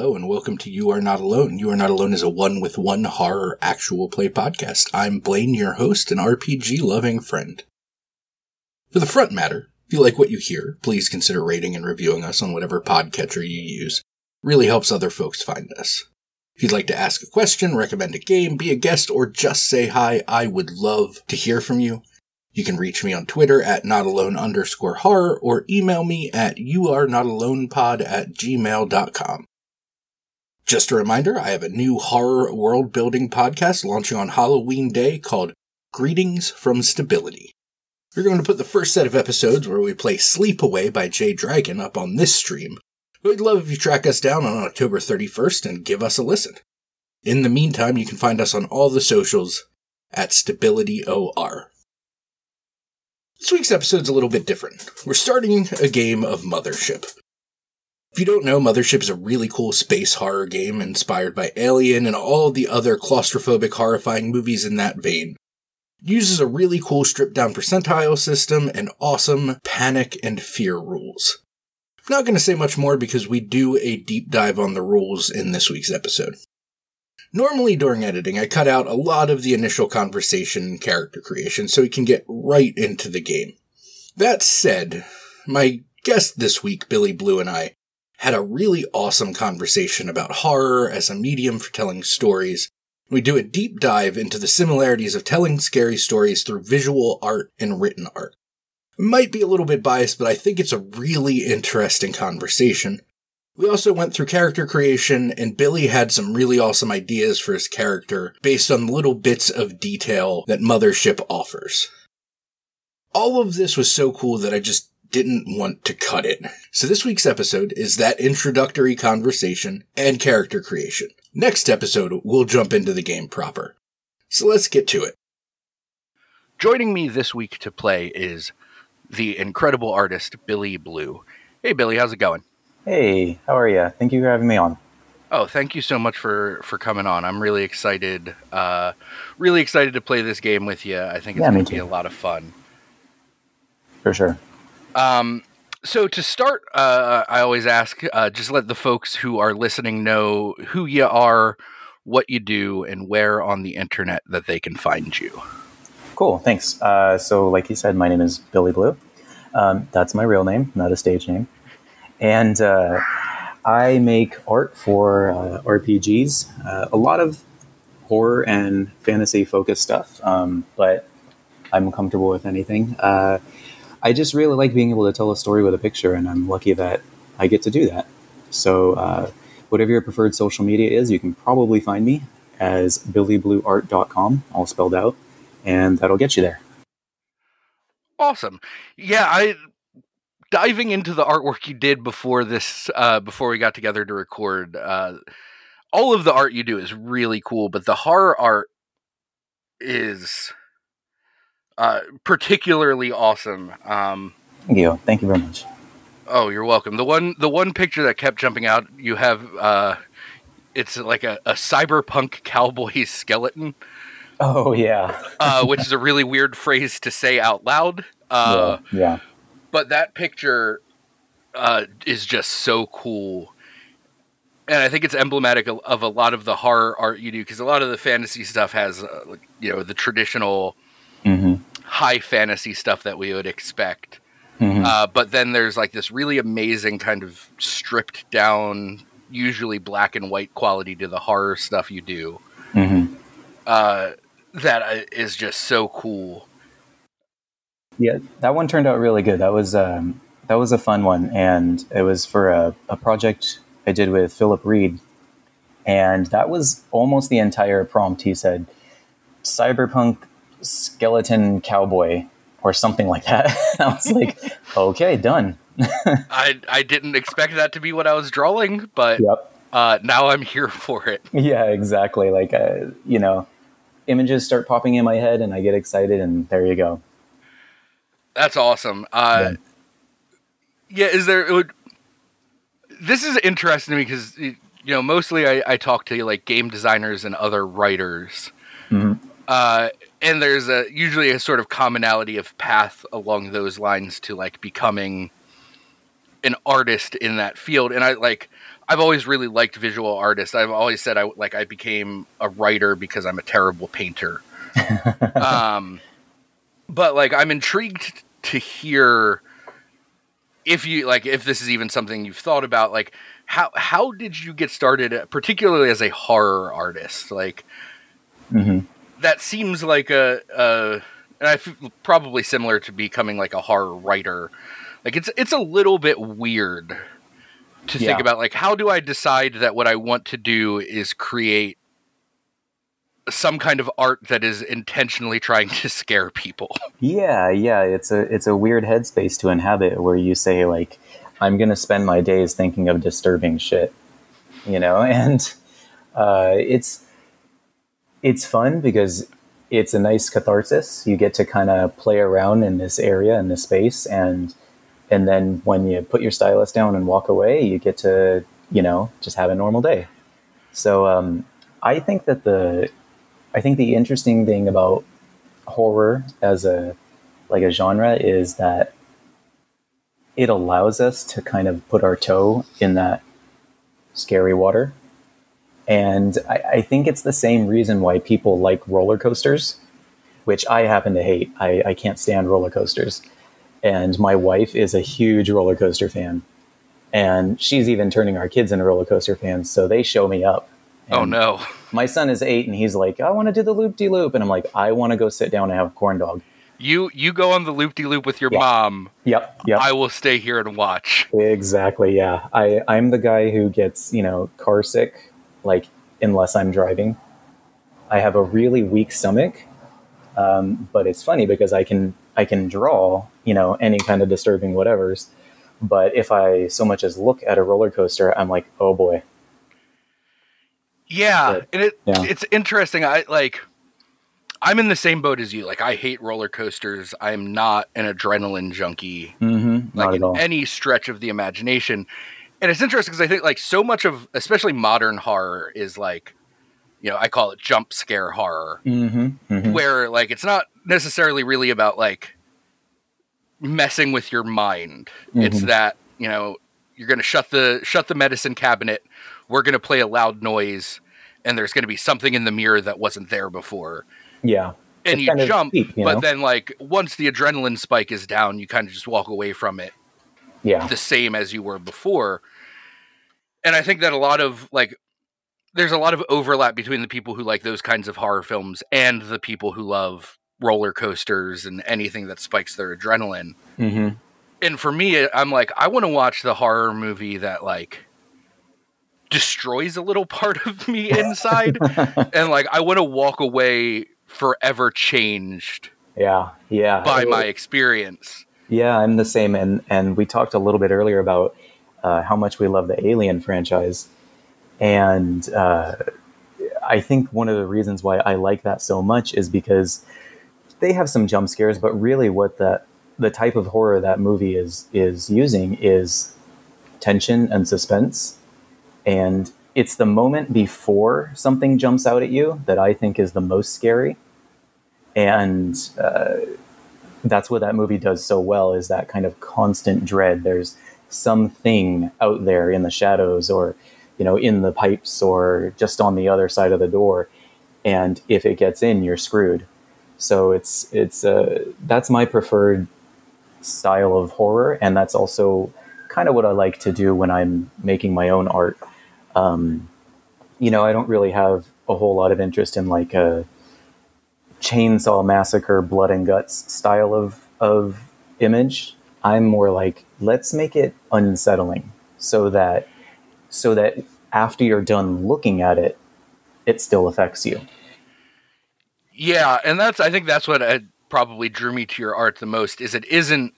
Hello and welcome to You Are Not Alone. You Are Not Alone is a one with one horror actual play podcast. I'm Blaine, your host and RPG loving friend. For the front matter, if you like what you hear, please consider rating and reviewing us on whatever podcatcher you use. Really helps other folks find us. If you'd like to ask a question, recommend a game, be a guest, or just say hi, I would love to hear from you. You can reach me on Twitter at notalone underscore horror or email me at youarenotalonepod at gmail.com. Just a reminder, I have a new horror world building podcast launching on Halloween Day called Greetings from Stability. We're going to put the first set of episodes where we play Sleepaway by Jay Dragon up on this stream. We'd love if you track us down on October 31st and give us a listen. In the meantime, you can find us on all the socials at StabilityOR. This week's episode's a little bit different. We're starting a game of Mothership. If you don't know, Mothership is a really cool space horror game inspired by Alien and all the other claustrophobic, horrifying movies in that vein. It uses a really cool stripped down percentile system and awesome panic and fear rules. I'm not going to say much more because we do a deep dive on the rules in this week's episode. Normally during editing, I cut out a lot of the initial conversation and character creation so we can get right into the game. That said, my guest this week, Billy Blue, and I had a really awesome conversation about horror as a medium for telling stories. We do a deep dive into the similarities of telling scary stories through visual art and written art. Might be a little bit biased, but I think it's a really interesting conversation. We also went through character creation, and Billy had some really awesome ideas for his character based on little bits of detail that Mothership offers. All of this was so cool that I just didn't want to cut it. So this week's episode is that introductory conversation and character creation. Next episode, we'll jump into the game proper. So let's get to it. Joining me this week to play is the incredible artist Billy Blue. Hey Billy, how's it going? Hey, how are you? Thank you for having me on. Oh, thank you so much for for coming on. I'm really excited. Uh, really excited to play this game with you. I think it's Yeah, going to be a lot of fun. For sure. Um, so to start, uh, I always ask, uh, just let the folks who are listening know who you are, what you do, and where on the internet that they can find you. Cool, thanks. Uh, so, like you said, my name is Billy Blue. Um, that's my real name, not a stage name. And uh, I make art for uh, RPGs, uh, a lot of horror and fantasy focused stuff, um, but I'm comfortable with anything. I just really like being able to tell a story with a picture, and I'm lucky that I get to do that. So, uh, whatever your preferred social media is, you can probably find me as billyblueart.com, all spelled out, and that'll get you there. Awesome. Yeah, I diving into the artwork you did before this uh before we got together to record uh all of the art you do is really cool, but the horror art is uh particularly awesome. Um Thank you. Thank you very much. oh, you're welcome. The one the one picture that kept jumping out, you have uh it's like a, a cyberpunk cowboy skeleton, Oh, yeah. uh, which is a really weird phrase to say out loud. Uh, yeah. Yeah. but that picture uh, is just so cool and i think it's emblematic of, of a lot of the horror art you do because a lot of the fantasy stuff has uh, like, you know the traditional hmm high fantasy stuff that we would expect. Hmm uh, but then there's like this really amazing kind of stripped down usually black and white quality to the horror stuff you do. Hmm uh, that uh, just so cool. Yeah, that one turned out really good. That was um, that was a fun one, and it was for a, a project I did with Philip Reed, and that was almost the entire prompt. He said, "Cyberpunk skeleton cowboy" or something like that. I was like, "Okay, done." I, I didn't expect that to be what i was drawing but Yep. uh, now i'm here for it Yeah, exactly. Like, uh, you know, images start popping in my head, and I get excited, and there you go. That's awesome. Uh, yeah. is there? It would, this is interesting to me because you know mostly I, I talk to like game designers and other writers, Mhm. And there's a usually a sort of commonality of path along those lines to like becoming an artist in that field, and I like I've always really liked visual artists. I've always said I like I became a writer because I'm a terrible painter. um, but like I'm intrigued to hear if you like if this is even something you've thought about like how how did you get started particularly as a horror artist like mm-hmm. That seems like a, a and I feel probably similar to becoming like a horror writer like it's it's a little bit weird to yeah. think about like how do I decide that what I want to do is create some kind of art that is intentionally trying to scare people. Yeah, yeah, it's a it's a weird headspace to inhabit where you say like I'm going to spend my days thinking of disturbing shit. You know, and uh, it's it's fun because it's a nice catharsis. You get to kind of play around in this area in this space and and then when you put your stylus down and walk away, you get to, you know, just have a normal day. So um, I think that the I think the interesting thing about horror as a like a genre is that it allows us to kind of put our toe in that scary water. And I, I, think it's the same reason why people like roller coasters, which I happen to hate. I, I can't stand roller coasters. And my wife is a huge roller coaster fan. And she's even turning our kids into roller coaster fans. So they show me up oh no! My son is eight, and he's like, "I want to do the loop de loop," and I'm like, "I want to go sit down and have a corn dog." You you go on the loop de loop with your mom. Yep, yep. I will stay here and watch. Exactly. Yeah, I I'm the guy who gets you know car sick, like unless I'm driving. I have a really weak stomach, um, but it's funny because I can I can draw you know any kind of disturbing whatevers. But if I so much as look at a roller coaster, I'm like, oh boy, yeah, but, and it yeah. it's interesting. I like I'm in the same boat as you. Like I hate roller coasters. I'm not an adrenaline junkie. Mm-hmm. Like in all. any stretch of the imagination. And it's interesting because I think like so much of especially modern horror is like you know, I call it jump scare horror. Mm-hmm. Mm-hmm. Where like it's not necessarily really about like messing with your mind. It's mm-hmm. that, you know, you're going to shut the shut the medicine cabinet we're going to play a loud noise and there's going to be something in the mirror that wasn't there before. Yeah. And it's you jump, you know? but then like once the adrenaline spike is down, you kind of just walk away from it. Yeah. The same as you were before. And I think that a lot of like there's a lot of overlap between the people who like those kinds of horror films and the people who love roller coasters and anything that spikes their adrenaline. hmm And for me, I'm like, I want to watch the horror movie that like destroys a little part of me inside and like i want to walk away forever changed yeah yeah by my experience yeah i'm the same and and we talked a little bit earlier about uh, how much we love the alien franchise and uh, i think one of the reasons why i like that so much is because they have some jump scares but really what that the type of horror that movie is is using is tension and suspense and it's the moment before something jumps out at you that I think is the most scary. And uh, that's what that movie does so well is that kind of constant dread. There's something out there in the shadows or, you know, in the pipes or just on the other side of the door. And if it gets in, you're screwed. So it's, it's, uh, that's my preferred style of horror. And that's also kind of what I like to do when I'm making my own art um, you know, I don't really have a whole lot of interest in like a chainsaw massacre, blood and guts style of of image. I'm more like let's make it unsettling so that so that after you're done looking at it, it still affects you. Yeah, and that's I think that's what uh, probably drew me to your art the most. Is it isn't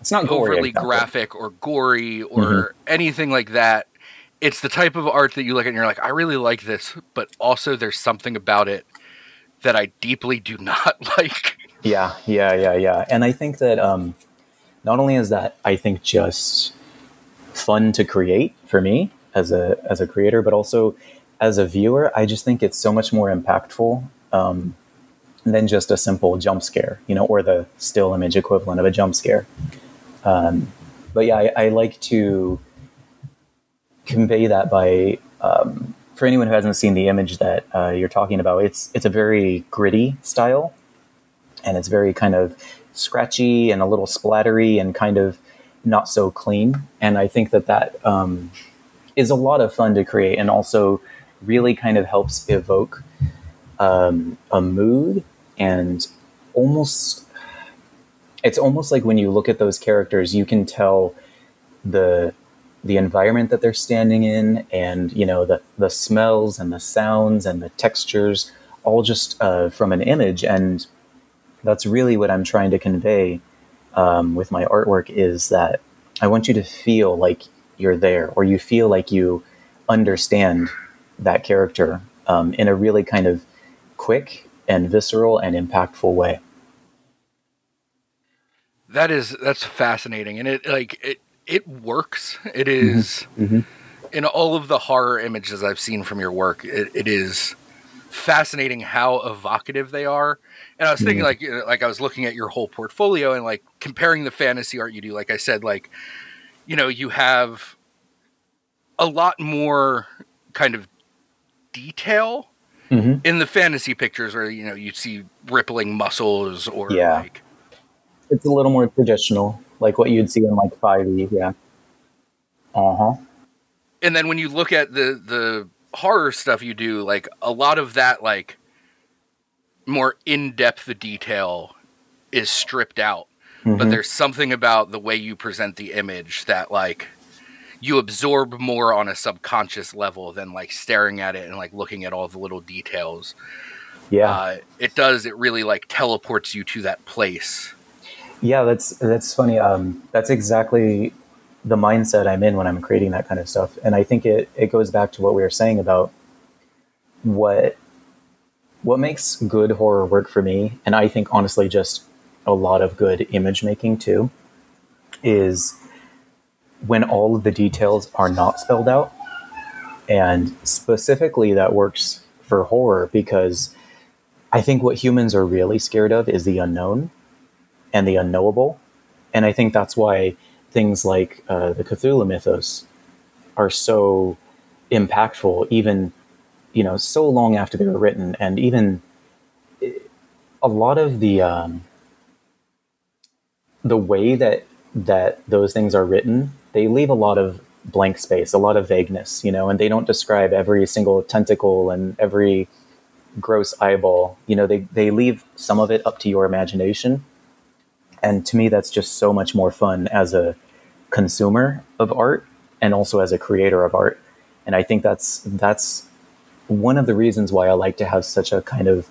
it's not overly exactly. graphic or gory or mm-hmm. anything like that. It's the type of art that you look at and you're like, I really like this, but also there's something about it that I deeply do not like. Yeah, yeah, yeah, yeah. And I think that um, not only is that I think just fun to create for me as a as a creator, but also as a viewer, I just think it's so much more impactful um, than just a simple jump scare, you know, or the still image equivalent of a jump scare. Um, but yeah, I, I, like to convey that by um, for anyone who hasn't seen the image that uh, you're talking about. It's it's a very gritty style, and it's very kind of scratchy and a little splattery and kind of not so clean. And I think that that um, is a lot of fun to create, and also really kind of helps evoke um, a mood and almost it's almost like when you look at those characters you can tell the the environment that they're standing in and you know the the smells and the sounds and the textures all just uh, from an image. And that's really what i'm trying to convey um, with my artwork is that i want you to feel like you're there or you feel like you understand that character um, in a really kind of quick and visceral and impactful way. That is that's fascinating. And it like it it works. It mm-hmm. mm-hmm. in all of the horror images I've seen from your work. It, it is fascinating how evocative they are. And I was thinking, mm-hmm. like, like I was looking at your whole portfolio and like comparing the fantasy art you do. Like I said, like, you know, you have a lot more kind of detail mm-hmm. in the fantasy pictures, where you know you see rippling muscles or yeah. like. It's a little more traditional like what you'd see in like 5e. Yeah. Uh huh. And then when you look at the the horror stuff you do, like a lot of that like more in depth detail is stripped out. Mm-hmm. But there's something about the way you present the image that like you absorb more on a subconscious level than like staring at it and like looking at all the little details. Yeah. Uh, it does. It really like teleports you to that place yeah, that's that's funny. Um, that's exactly the mindset I'm in when I'm creating that kind of stuff, and I think it it goes back to what we were saying about what what makes good horror work for me, and I think honestly just a lot of good image making too, is when all of the details are not spelled out, and specifically that works for horror because I think what humans are really scared of is the unknown and the unknowable. And I think that's why things like uh, the Cthulhu mythos are so impactful, even you know, so long after they were written, and even a lot of the um, the way that that those things are written, they leave a lot of blank space, a lot of vagueness, you know, and they don't describe every single tentacle and every gross eyeball. You know, they they leave some of it up to your imagination, and to me, that's just so much more fun as a consumer of art and also as a creator of art. And I think that's that's one of the reasons why I like to have such a kind of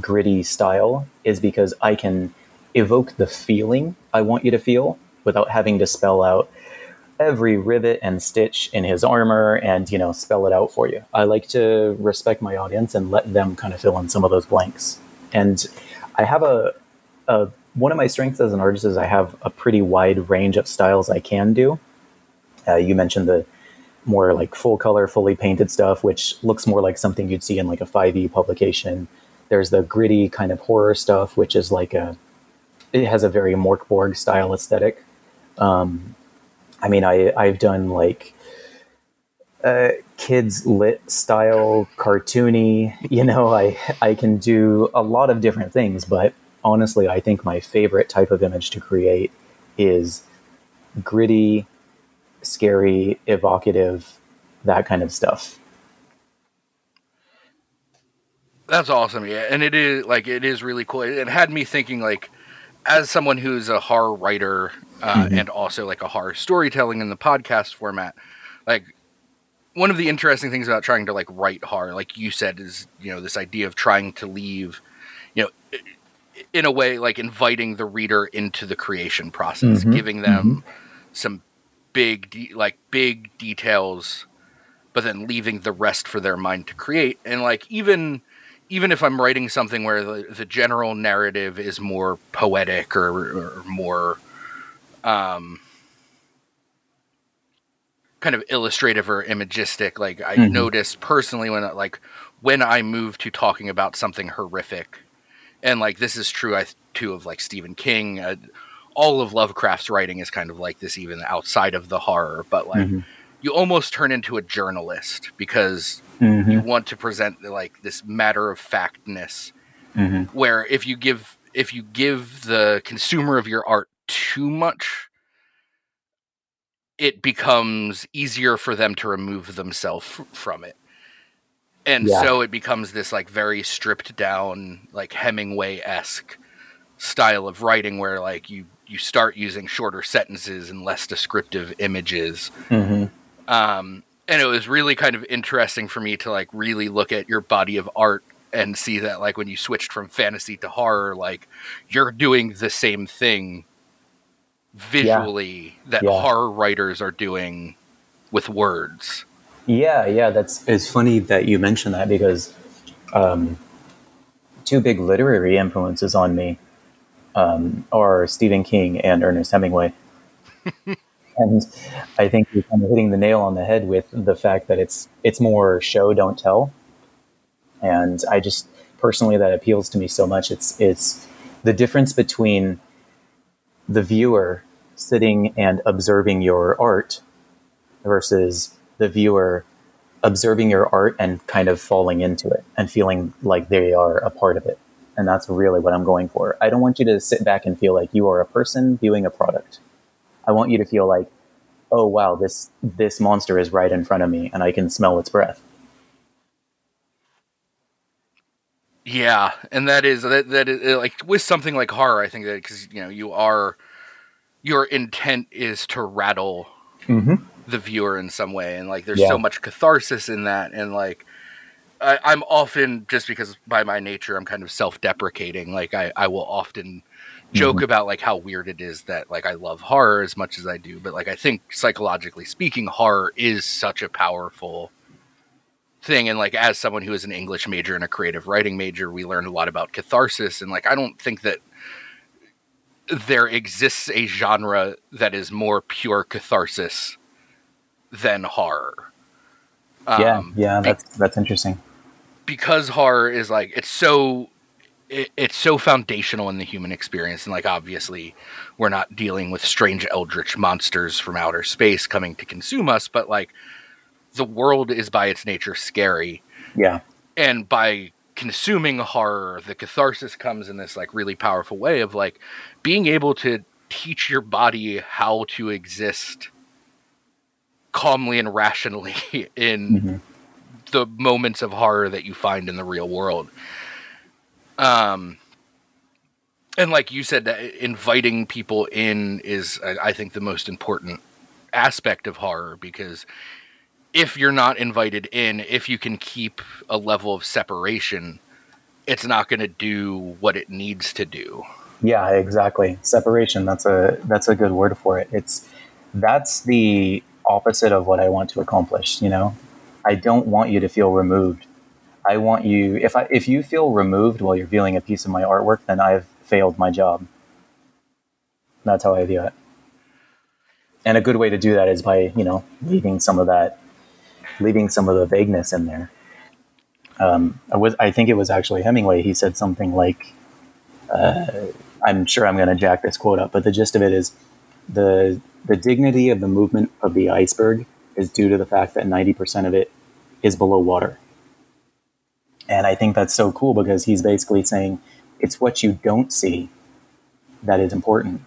gritty style is because I can evoke the feeling I want you to feel without having to spell out every rivet and stitch in his armor and you know spell it out for you. I like to respect my audience and let them kind of fill in some of those blanks. And I have a a one of my strengths as an artist is I have a pretty wide range of styles I can do. Uh, you mentioned the more like full color, fully painted stuff, which looks more like something you'd see in like a 5e publication. There's the gritty kind of horror stuff, which is like a, it has a very Mörk Borg style aesthetic. Um, I mean, I, I've done like uh, kids lit style, cartoony, you know, I, I can do a lot of different things, but honestly, I think my favorite type of image to create is gritty, scary, evocative, that kind of stuff. That's awesome, yeah, and it is like it is really cool. It had me thinking like, as someone who's a horror writer uh, mm-hmm. and also like a horror storytelling in the podcast format, like one of the interesting things about trying to like write horror, like you said, is you know this idea of trying to leave, in a way like inviting the reader into the creation process, mm-hmm, giving them mm-hmm. some big de- like big details but then leaving the rest for their mind to create and like even even if I'm writing something where the, the general narrative is more poetic or, or more um, kind of illustrative or imagistic, like I mm-hmm. noticed personally when like when I move to talking about something horrific, and like this is true I too of like Stephen King. Uh, all of Lovecraft's writing is kind of like this, even outside of the horror. But like, mm-hmm. you almost turn into a journalist because mm-hmm. you want to present like this matter of factness. Mm-hmm. Where if you give if you give the consumer of your art too much, it becomes easier for them to remove themselves from it. And yeah. so it becomes this like very stripped down, like Hemingway esque style of writing where like you you start using shorter sentences and less descriptive images. Mm-hmm. Um, and it was really kind of interesting for me to like really look at your body of art and see that like when you switched from fantasy to horror, like you're doing the same thing visually yeah. that yeah. horror writers are doing with words. Yeah, yeah, that's it's funny that you mentioned that because um, two big literary influences on me um, are Stephen King and Ernest Hemingway. and I think you're kind of hitting the nail on the head with the fact that it's it's more show don't tell, and I just personally that appeals to me so much. It's it's the difference between the viewer sitting and observing your art versus the viewer observing your art and kind of falling into it and feeling like they are a part of it. And that's really what I'm going for. I don't want you to sit back and feel like you are a person viewing a product. I want you to feel like, oh wow, this this monster is right in front of me and I can smell its breath. Yeah, and that is that that is like with something like horror, I think that because you know you are your intent is to rattle mm-hmm. The viewer in some way, and like there's yeah. so much catharsis in that, and like I, am often just because by my nature I'm kind of self-deprecating. Like I, I will often joke mm-hmm. about like how weird it is that like I love horror as much as I do, but like I think psychologically speaking, horror is such a powerful thing and like as someone who is an english major and a creative writing major we learned a lot about catharsis and like i don't think that there exists a genre that is more pure catharsis than horror yeah um, yeah that's be- that's interesting because horror is like it's so it, it's so foundational in the human experience and like obviously we're not dealing with strange eldritch monsters from outer space coming to consume us but like the world is by its nature scary. Yeah. And by consuming horror, the catharsis comes in this like really powerful way of like being able to teach your body how to exist calmly and rationally in mm-hmm. the moments of horror that you find in the real world. Um and like you said inviting people in is I think the most important aspect of horror because if you're not invited in, if you can keep a level of separation, it's not going to do what it needs to do. Yeah, exactly. Separation. That's a that's a good word for it. It's that's the opposite of what I want to accomplish, you know. I don't want you to feel removed. I want you if I if you feel removed while you're viewing a piece of my artwork, then I've failed my job. That's how I view it. And a good way to do that is by, you know, leaving some of that leaving some of the vagueness in there. Um, I was, I think it was actually Hemingway. He said something like, uh, "I'm sure I'm going to jack this quote up, but the gist of it is the the dignity of the movement of the iceberg is due to the fact that 90% of it is below water." And I think that's so cool because he's basically saying it's what you don't see that is important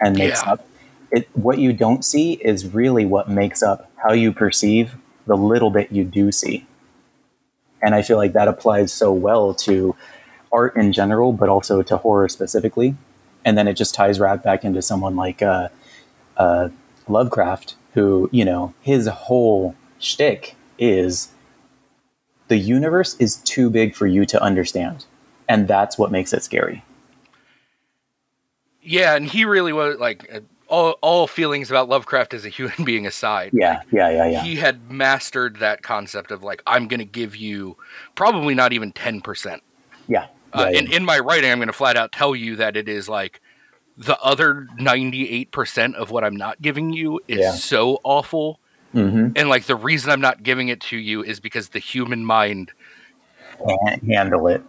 and makes yeah. up it. What you don't see is really what makes up how you perceive the little bit you do see. And I feel like that applies so well to art in general, but also to horror specifically. And then it just ties right back into someone like uh, uh, Lovecraft, who, you know, his whole shtick is the universe is too big for you to understand. And that's what makes it scary. Yeah, and he really was like all, all feelings about Lovecraft as a human being aside. Yeah, like, yeah, yeah, yeah. He had mastered that concept of like, I'm going to give you probably not even 10%. Yeah. Uh, yeah, and in my writing, I'm going to flat out tell you that it is like the other 98% of what I'm not giving you is yeah. so awful. Mm-hmm. And like the reason I'm not giving it to you is because the human mind can't handle it.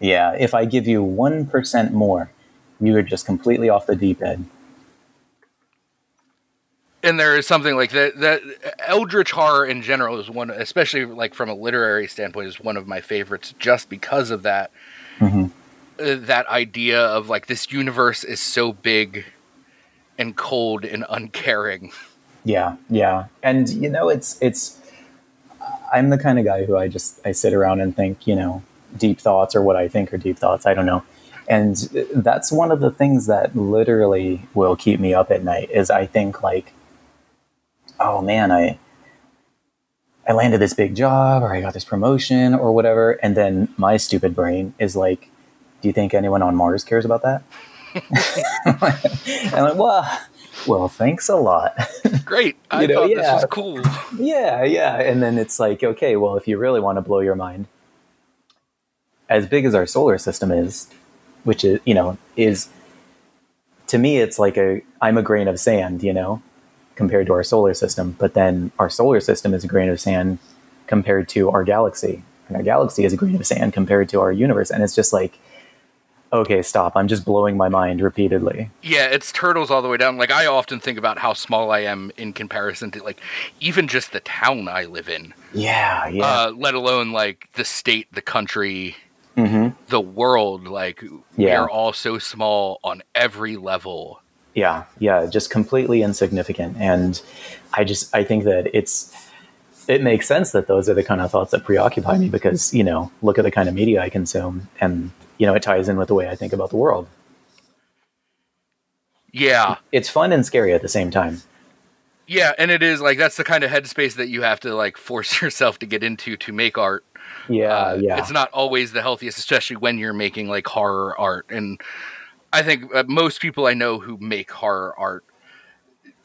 Yeah. If I give you 1% more, you are just completely off the deep end. And there is something like that. That Eldritch horror in general is one, especially like from a literary standpoint, is one of my favorites, just because of that. Mm-hmm. Uh, that idea of like this universe is so big and cold and uncaring. Yeah, yeah, and you know, it's it's. I'm the kind of guy who I just I sit around and think, you know, deep thoughts or what I think are deep thoughts. I don't know. And that's one of the things that literally will keep me up at night is I think like, oh man, I I landed this big job or I got this promotion or whatever. And then my stupid brain is like, do you think anyone on Mars cares about that? I'm like, well, well, thanks a lot. Great. I know, thought yeah. this was cool. Yeah, yeah. And then it's like, okay, well, if you really want to blow your mind, as big as our solar system is, which is you know is to me it's like a I'm a grain of sand, you know, compared to our solar system. But then our solar system is a grain of sand compared to our galaxy, and our galaxy is a grain of sand compared to our universe. And it's just like, okay, stop! I'm just blowing my mind repeatedly. Yeah, it's turtles all the way down. Like I often think about how small I am in comparison to like even just the town I live in. Yeah, yeah. Uh, let alone like the state, the country mm-hmm. the world. Like yeah. we're all so small on every level. Yeah, yeah, just completely insignificant. And I just I think that it's it makes sense that those are the kind of thoughts that preoccupy me because you know look at the kind of media I consume, and you know it ties in with the way I think about the world. Yeah, it's fun and scary at the same time. Yeah, and it is like that's the kind of headspace that you have to like force yourself to get into to make art yeah, uh, yeah. It's not always the healthiest, especially when you're making like horror art. And I think uh, most people I know who make horror art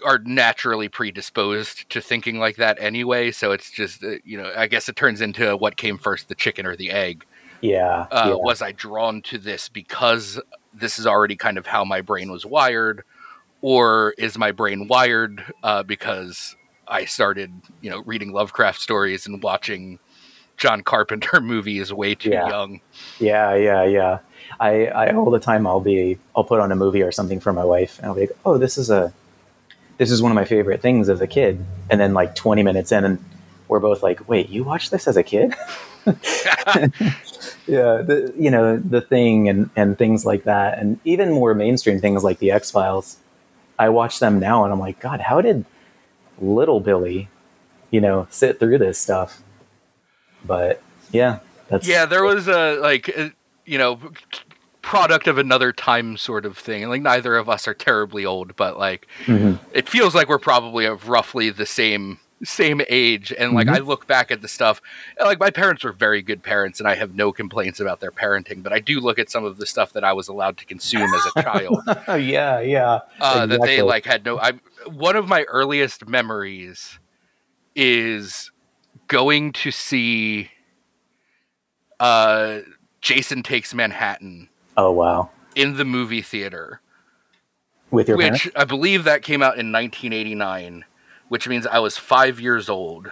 are naturally predisposed to thinking like that anyway. So it's just, uh, you know, I guess it turns into what came first, the chicken or the egg. Yeah, uh, yeah. Was I drawn to this because this is already kind of how my brain was wired? Or is my brain wired uh, because I started, you know, reading Lovecraft stories and watching John Carpenter movie is way too yeah. young. Yeah, yeah, yeah. I, I all the time I'll be I'll put on a movie or something for my wife and I'll be like, oh, this is a this is one of my favorite things as a kid. And then like 20 minutes in, and we're both like, wait, you watched this as a kid? yeah, the, you know the thing and and things like that, and even more mainstream things like the X Files. I watch them now, and I'm like, God, how did little Billy, you know, sit through this stuff? But yeah, that's yeah. There was a like uh, you know product of another time sort of thing. And like neither of us are terribly old, but like mm-hmm. it feels like we're probably of roughly the same same age and like mm-hmm. I look back at the stuff like my parents were very good parents and I have no complaints about their parenting but I do look at some of the stuff that I was allowed to consume as a child Oh yeah yeah uh, exactly. that they like had no I one of my earliest memories is going to see uh, Jason Takes Manhattan. Oh wow! In the movie theater, with your which parents? I believe that came out in 1989, which means I was five years old,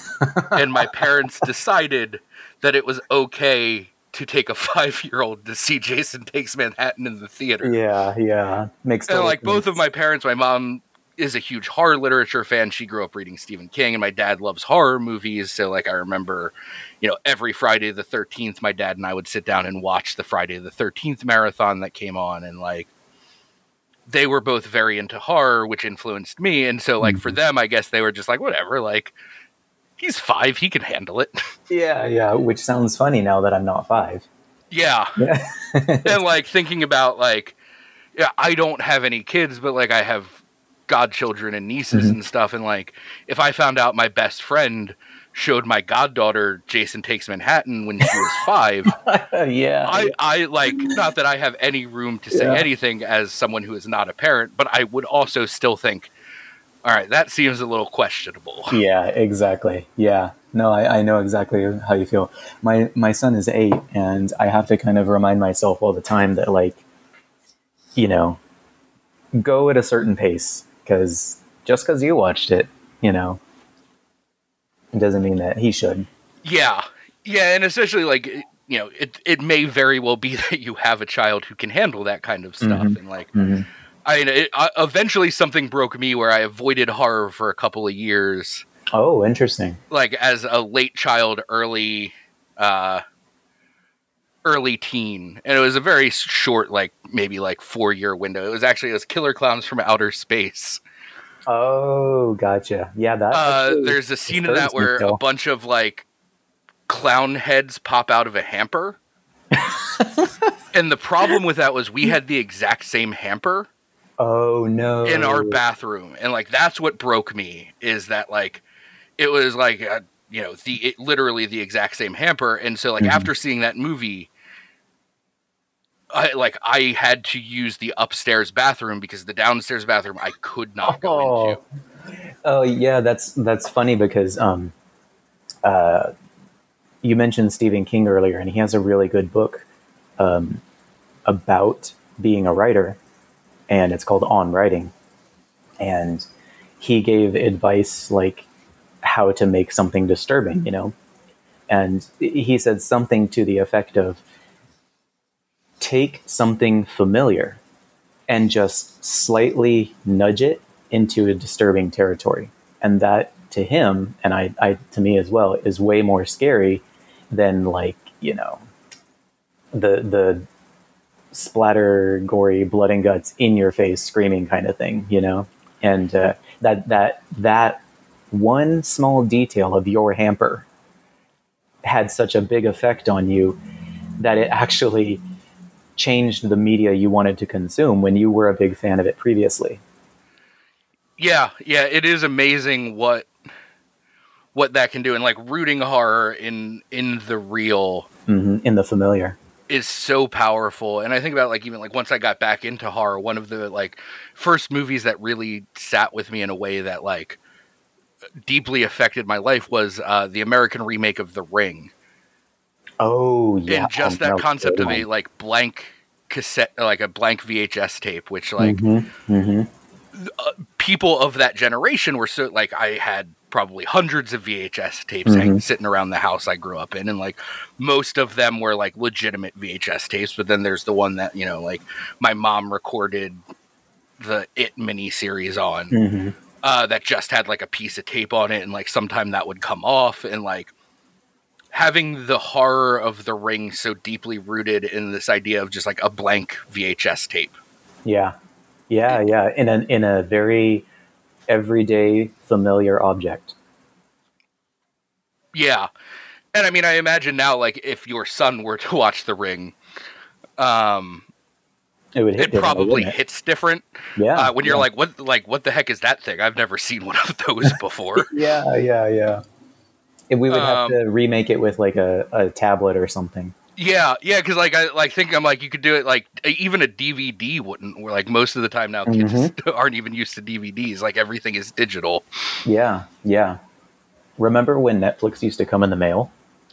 and my parents decided that it was okay to take a five-year-old to see Jason Takes Manhattan in the theater. Yeah, yeah, makes. And like sense. both of my parents, my mom is a huge horror literature fan. She grew up reading Stephen King, and my dad loves horror movies. So, like, I remember, you know, every Friday the 13th, my dad and I would sit down and watch the Friday the 13th marathon that came on. And, like, they were both very into horror, which influenced me. And so, like, mm-hmm. for them, I guess they were just like, whatever, like, he's five, he can handle it. Yeah, yeah, which sounds funny now that I'm not five. Yeah. yeah. and, like, thinking about, like, yeah, I don't have any kids, but, like, I have godchildren and nieces mm-hmm. and stuff. And like, if I found out my best friend showed my goddaughter Jason Takes Manhattan when she was five, yeah, I, I like not that I have any room to say yeah. anything as someone who is not a parent, but I would also still think, all right, that seems a little questionable. Yeah, exactly. Yeah. No, I, I know exactly how you feel. My my son is eight, and I have to kind of remind myself all the time that like, you know, go at a certain pace because just because you watched it, you know, it doesn't mean that he should. Yeah, yeah, and especially like you know, it it may very well be that you have a child who can handle that kind of stuff, Mhm. and like, hmm I mean, it, uh, eventually something broke me where I avoided horror for a couple of years, Oh, interesting. like as a late child, early, uh, early teen, and it was a very short, like maybe like four year window. It was actually it was Killer Clowns from Outer Space. Oh, gotcha. Yeah, that. Uh, there's a scene in that where a bunch of like clown heads pop out of a hamper. and the problem with that was we had the exact same hamper Oh no. in our bathroom, and like that's what broke me is that like it was like uh, you know the it, literally the exact same hamper, and so like Mhm. after seeing that movie. I like I had to use the upstairs bathroom because the downstairs bathroom I could not go Oh. into. Oh yeah, that's that's funny because um, uh, you mentioned Stephen King earlier, and he has a really good book um, about being a writer, and it's called On Writing, and he gave advice like how to make something disturbing, you know, and he said something to the effect of take something familiar and just slightly nudge it into a disturbing territory. And that to him, and I, I to me as well, is way more scary than like, you know, the the splatter, gory, blood and guts in your face screaming kind of thing, you know? And uh, that that that one small detail of your hamper had such a big effect on you that it actually changed the media you wanted to consume when you were a big fan of it previously. Yeah, yeah, it is amazing what what that can do, and like rooting horror in in the real hmm in the familiar. is so powerful. And I think about like even like once I got back into horror, one of the like first movies that really sat with me in a way that like deeply affected my life was uh, the American remake of The Ring, Oh yeah, and just Oh, that was concept of a like blank cassette, like a blank VHS tape, which like Mhm, mhm. people of that generation were so like I had probably hundreds of VHS tapes hanging, sitting around the house I grew up in, and like most of them were like legitimate VHS tapes. But then there's the one that you know, like my mom recorded the It mini series on Mhm. uh, that just had like a piece of tape on it, and like sometime that would come off, and like having the horror of the ring so deeply rooted in this idea of just like a blank VHS tape. Yeah, yeah, yeah. In a in a very everyday familiar object. Yeah. And I mean, I imagine now, like, if your son were to watch The Ring, um, It would hit it probably it? hits different. Yeah. uh, when you're yeah. like, what, like, what the heck is that thing? I've never seen one of those before. Yeah, yeah, yeah. If we would have Um, to remake it with like a, a tablet or something. yeah, yeah, because like I like think I'm like you could do it like even a DVD wouldn't. Where like most of the time now kids Mm-hmm. aren't even used to DVDs. Like everything is digital. Yeah, yeah. Remember when Netflix used to come in the mail?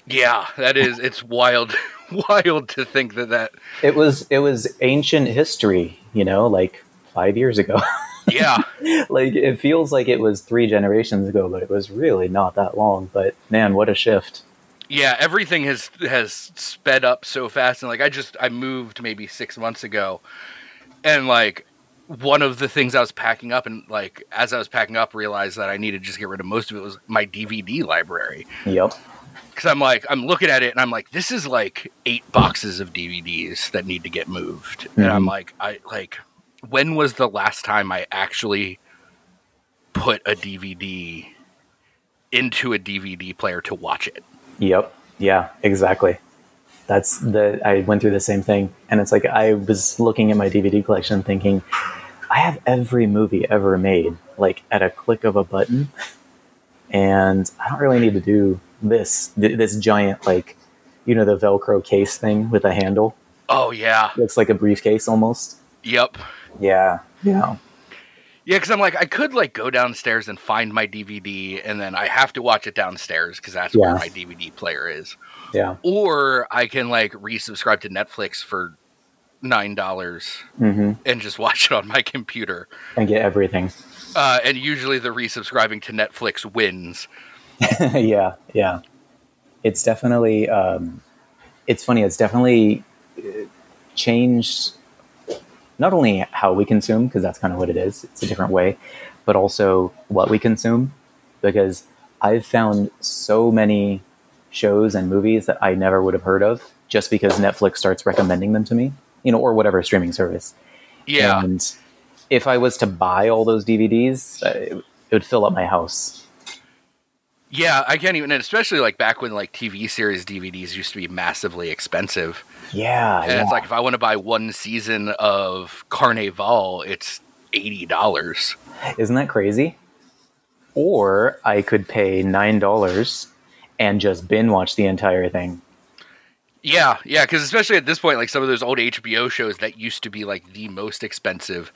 Yeah, that is. It's wild, wild to think that that. It was it was ancient history, you know, like five years ago. Yeah, like it feels like it was three generations ago, but it was really not that long. But man, what a shift! yeah everything has has sped up so fast and like i just i moved maybe six months ago and like one of the things i was packing up and like as i was packing up realized that i needed to just get rid of most of it was my dvd library Yep. because i'm like i'm looking at it and i'm like this is like eight boxes of dvds that need to get moved and i'm Mhm. like i like when was the last time i actually put a dvd into a dvd player to watch it Yep. Yeah, exactly. That's the I went through the same thing and it's like I was looking at my DVD collection thinking I have every movie ever made like at a click of a button and I don't really need to do this th- this giant like you know the velcro case thing with a handle oh yeah looks like a briefcase almost. yep Yeah. Yeah. Yeah, because I'm like, I could like go downstairs and find my DVD, and then I have to watch it downstairs because that's where my DVD player is. Yeah. Or I can like resubscribe to Netflix for nine dollars hmm and just watch it on my computer. And get everything. Uh, and usually, the resubscribing to Netflix wins. yeah, yeah. It's definitely um, it's funny. It's definitely uh, changed not only how we consume, because that's kind of what it is. It's a different way, but also what we consume. Because I've found so many shows and movies that I never would have heard of just because Netflix starts recommending them to me, you know, or whatever streaming service. Yeah. And if I was to buy all those DVDs, uh, it, it would fill up my house. Yeah, I can't even, and especially like back when like TV series DVDs used to be massively expensive. Yeah. And yeah. it's like if I want to buy one season of Carnivàle, it's eighty dollars. Isn't that crazy? Or I could pay nine dollars and just bin watch the entire thing. Yeah, yeah, because especially at this point, like some of those old HBO shows that used to be like the most expensive,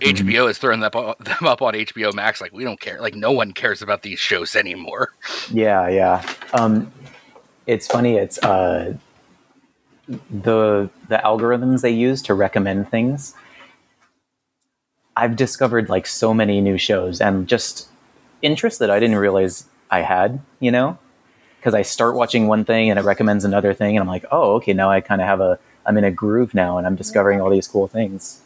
Mm-hmm. HBO is throwing them up, them up on HBO Max. Like we don't care. Like no one cares about these shows anymore. Yeah, yeah. Um, it's funny. It's uh, the the algorithms they use to recommend things. I've discovered like so many new shows and just interest that I didn't realize I had. You know, because I start watching one thing and it recommends another thing, and I'm like, oh, okay, now I kind of have a I'm in a groove now, and I'm discovering all these cool things,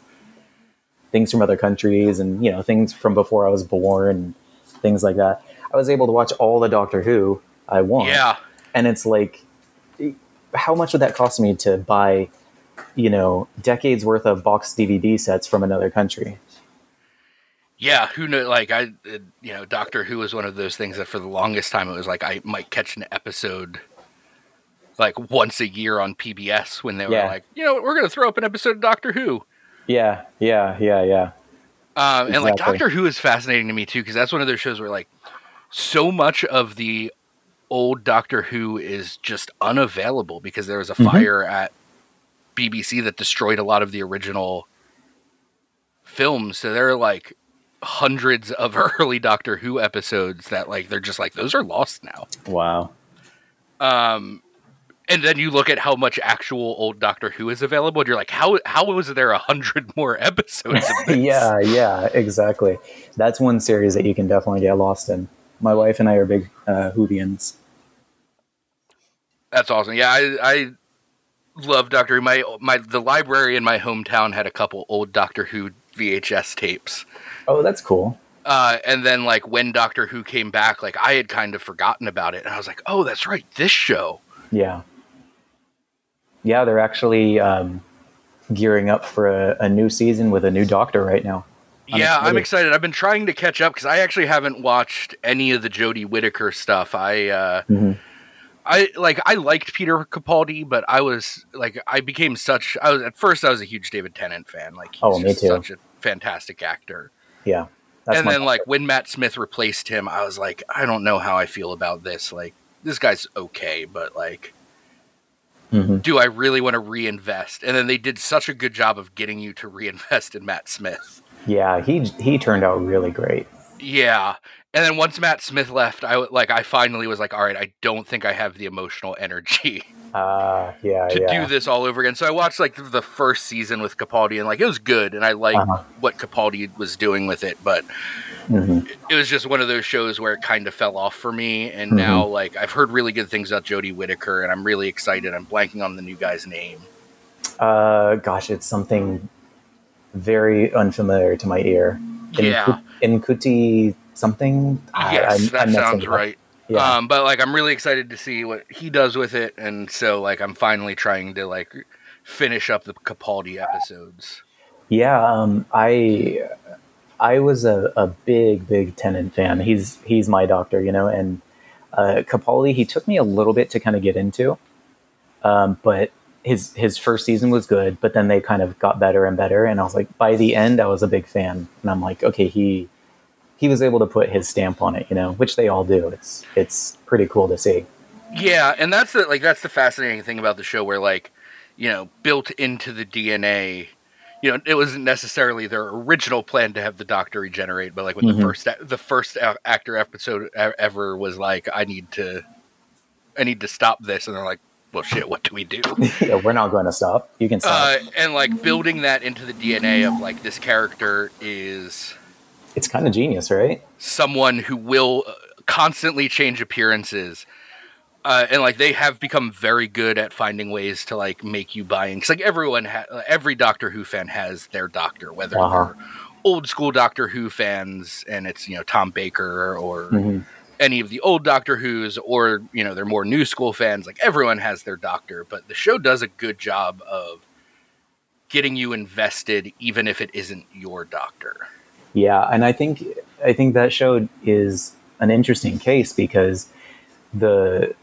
things from other countries, and you know, things from before I was born, things like that. I was able to watch all the Doctor Who I want. Yeah, And it's like, how much would that cost me to buy, you know, decades worth of box DVD sets from another country? yeah. Who know? Like I, uh, you know, Doctor Who was one of those things that for the longest time it was like I might catch an episode. Like once a year on PBS when they were Yeah. like, you know, we're going to throw up an episode of Doctor Who. Yeah, yeah, yeah, yeah. Um, and like Doctor Who is fascinating to me too because that's one of those shows where like so much of the old Doctor Who is just unavailable because there was a Mhm. fire at BBC that destroyed a lot of the original films. So there are like hundreds of early Doctor Who episodes that like they're just like those are lost now. Wow. Um, and then you look at how much actual old Doctor Who is available, and you're like, how how was there a hundred more episodes? Of this? yeah, yeah, exactly. That's one series that you can definitely get lost in. My wife and I are big uh, Whovians. That's awesome. Yeah, I, I love Doctor Who. My my the library in my hometown had a couple old Doctor Who VHS tapes. Oh, that's cool. Uh, and then like when Doctor Who came back, like I had kind of forgotten about it, and I was like, oh, that's right, this show. Yeah. Yeah, they're actually um, gearing up for a, a new season with a new Doctor right now. I'm yeah, I'm excited. excited. I've been trying to catch up because I actually haven't watched any of the Jodie Whittaker stuff. I uh, Mhm. I like I liked Peter Capaldi, but I was like I became such I was at first I was a huge David Tennant fan. Like he's Oh, me too. such a fantastic actor. Yeah. And then like when Matt Smith replaced him, I was like, I don't know how I feel about this. Like this guy's okay, but like Mhm. do I really want to reinvest? And then they did such a good job of getting you to reinvest in Matt Smith. Yeah, he he turned out really great. Yeah. And then once Matt Smith left, I like I finally was like, all right, I don't think I have the emotional energy Uh, yeah, to yeah. do this all over again. So I watched like the first season with Capaldi and like it was good and I liked Uh-huh. what Capaldi was doing with it, but Mhm. it was just one of those shows where it kind of fell off for me. And Mhm. now like I've heard really good things about Jodie Whittaker and I'm really excited. I'm blanking on the new guy's name. Uh, gosh, it's something very unfamiliar to my ear. Yeah. Ncuti something. I- Yes, I'm- that I'm sounds right. Yeah. Um, but like I'm really excited to see what he does with it, and so like I'm finally trying to like finish up the Capaldi episodes. Yeah, um, I I was a, a big big Tennant fan. He's he's my doctor, you know, and uh, Capaldi he took me a little bit to kind of get into, um, but his his first season was good, but then they kind of got better and better, and I was like, by the end, I was a big fan, and I'm like, okay, he he was able to put his stamp on it, you know, which they all do. It's it's pretty cool to see. Yeah, and that's the like that's the fascinating thing about the show, where like you know built into the DNA. You know, it wasn't necessarily their original plan to have the Doctor regenerate, but like when Mhm. the first the first actor episode ever was like, I need to, I need to stop this, and they're like, well, shit, what do we do? yeah, we're not going to stop. You can stop. uh, and like building that into the DNA of like this character is it's kind of genius, right? someone who will uh, constantly change appearances. uh, and like they have become very good at finding ways to like make you buy in. Because like everyone, ha- every Doctor Who fan has their Doctor, whether Uh-huh. they're old school Doctor Who fans and it's you know Tom Baker or Mhm. Any of the old Doctor Who's, or you know they're more new school fans. Like everyone has their Doctor, but the show does a good job of getting you invested, even if it isn't your Doctor. Yeah, and I think I think that show is an interesting case because the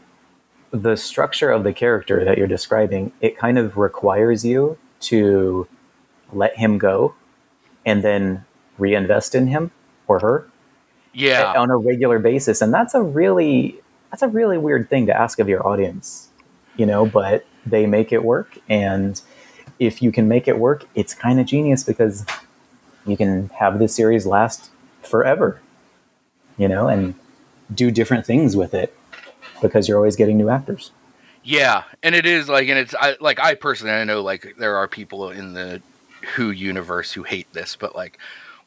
the structure of the character that you're describing it kind of requires you to let him go and then reinvest in him or her Yeah, on a regular basis. And that's a really that's a really weird thing to ask of your audience you know but they make it work. And if you can make it work it's kind of genius because you can have this series last forever you know and do different things with it because you're always getting new actors. Yeah, and it is like, and it's I, like I personally I know like there are people in the Who universe who hate this, but like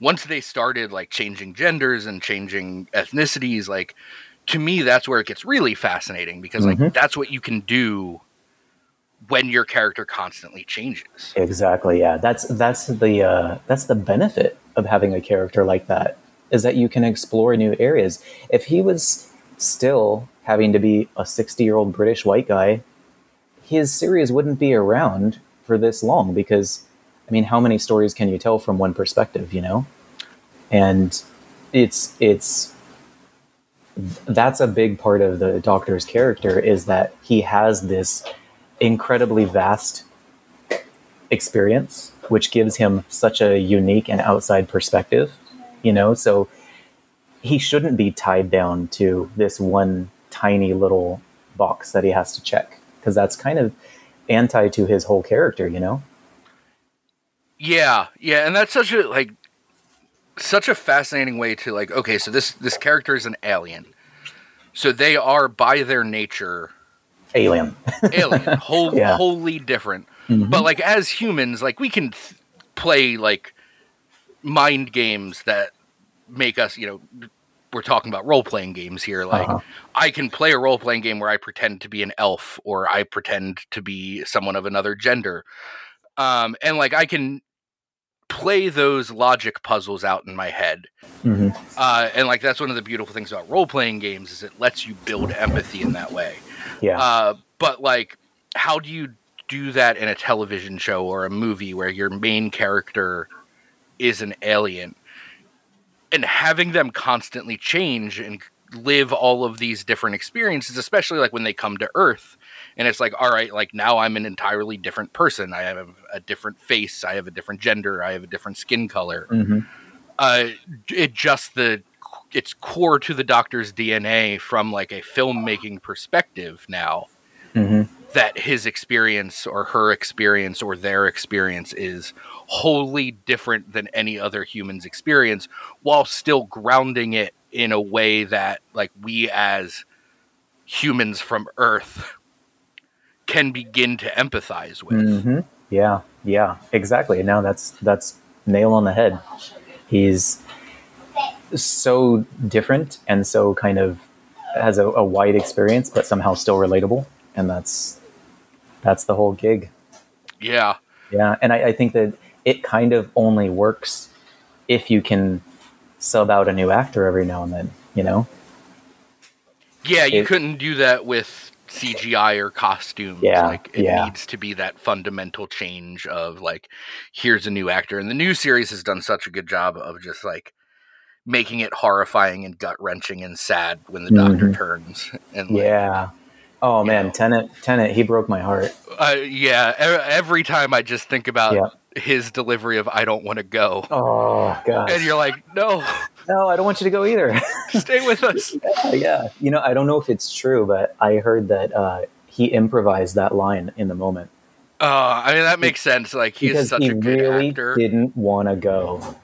once they started like changing genders and changing ethnicities, like to me that's where it gets really fascinating because like Mhm. that's what you can do when your character constantly changes. Exactly. Yeah, that's that's the uh, that's the benefit of having a character like that is that you can explore new areas. If he was still having to be a sixty-year-old British white guy, his series wouldn't be around for this long because, I mean, how many stories can you tell from one perspective? You know, and it's it's that's a big part of the Doctor's character is that he has this incredibly vast experience, which gives him such a unique and outside perspective, you know? So he shouldn't be tied down to this one tiny little box that he has to check because that's kind of anti to his whole character, you know? Yeah, yeah, and that's such a like such a fascinating way to like okay, so this this character is an alien. So they are by their nature Alien. alien, whole, Yeah. wholly different. Mhm. But like as humans, like we can th- play like mind games that make us, you know, we're talking about role playing games here. Like Uh-huh. I can play a role playing game where I pretend to be an elf or I pretend to be someone of another gender. Um, and like I can play those logic puzzles out in my head. hmm Uh, and like that's one of the beautiful things about role playing games is it lets you build empathy in that way. Yeah. Uh, but like, how do you do that in a television show or a movie where your main character is an alien? And having them constantly change and live all of these different experiences, especially like when they come to Earth, and it's like, all right, like now I'm an entirely different person. I have a different face. I have a different gender. I have a different skin color hmm uh it just the it's core to the doctor's DNA from like a filmmaking perspective now hmm that his experience or her experience or their experience is wholly different than any other human's experience while still grounding it in a way that like we as humans from earth can begin to empathize with hmm Yeah, yeah, exactly. Now that's that's nail on the head. He's so different and so kind of has a, a wide experience, but somehow still relatable, and that's that's the whole gig. yeah Yeah, and I, I think that it kind of only works if you can sub out a new actor every now and then. You know? Yeah, you It- couldn't do that with CGI or costumes. Yeah, like it yeah. needs to be that fundamental change of like, here's a new actor. And the new series has done such a good job of just like making it horrifying and gut wrenching and sad when the doctor Mhm. turns. And like, Yeah. Oh man, know. Tennant, Tennant, he broke my heart. uh, yeah. Every time I just think about Yeah. His delivery of "I don't want to go," Oh god. and you're like, "No, No, I don't want you to go either. stay with us." yeah, you know, I don't know if it's true, but I heard that uh, he improvised that line in the moment Uh, I mean, that makes sense. Like he's because such he a good really actor. didn't want to go,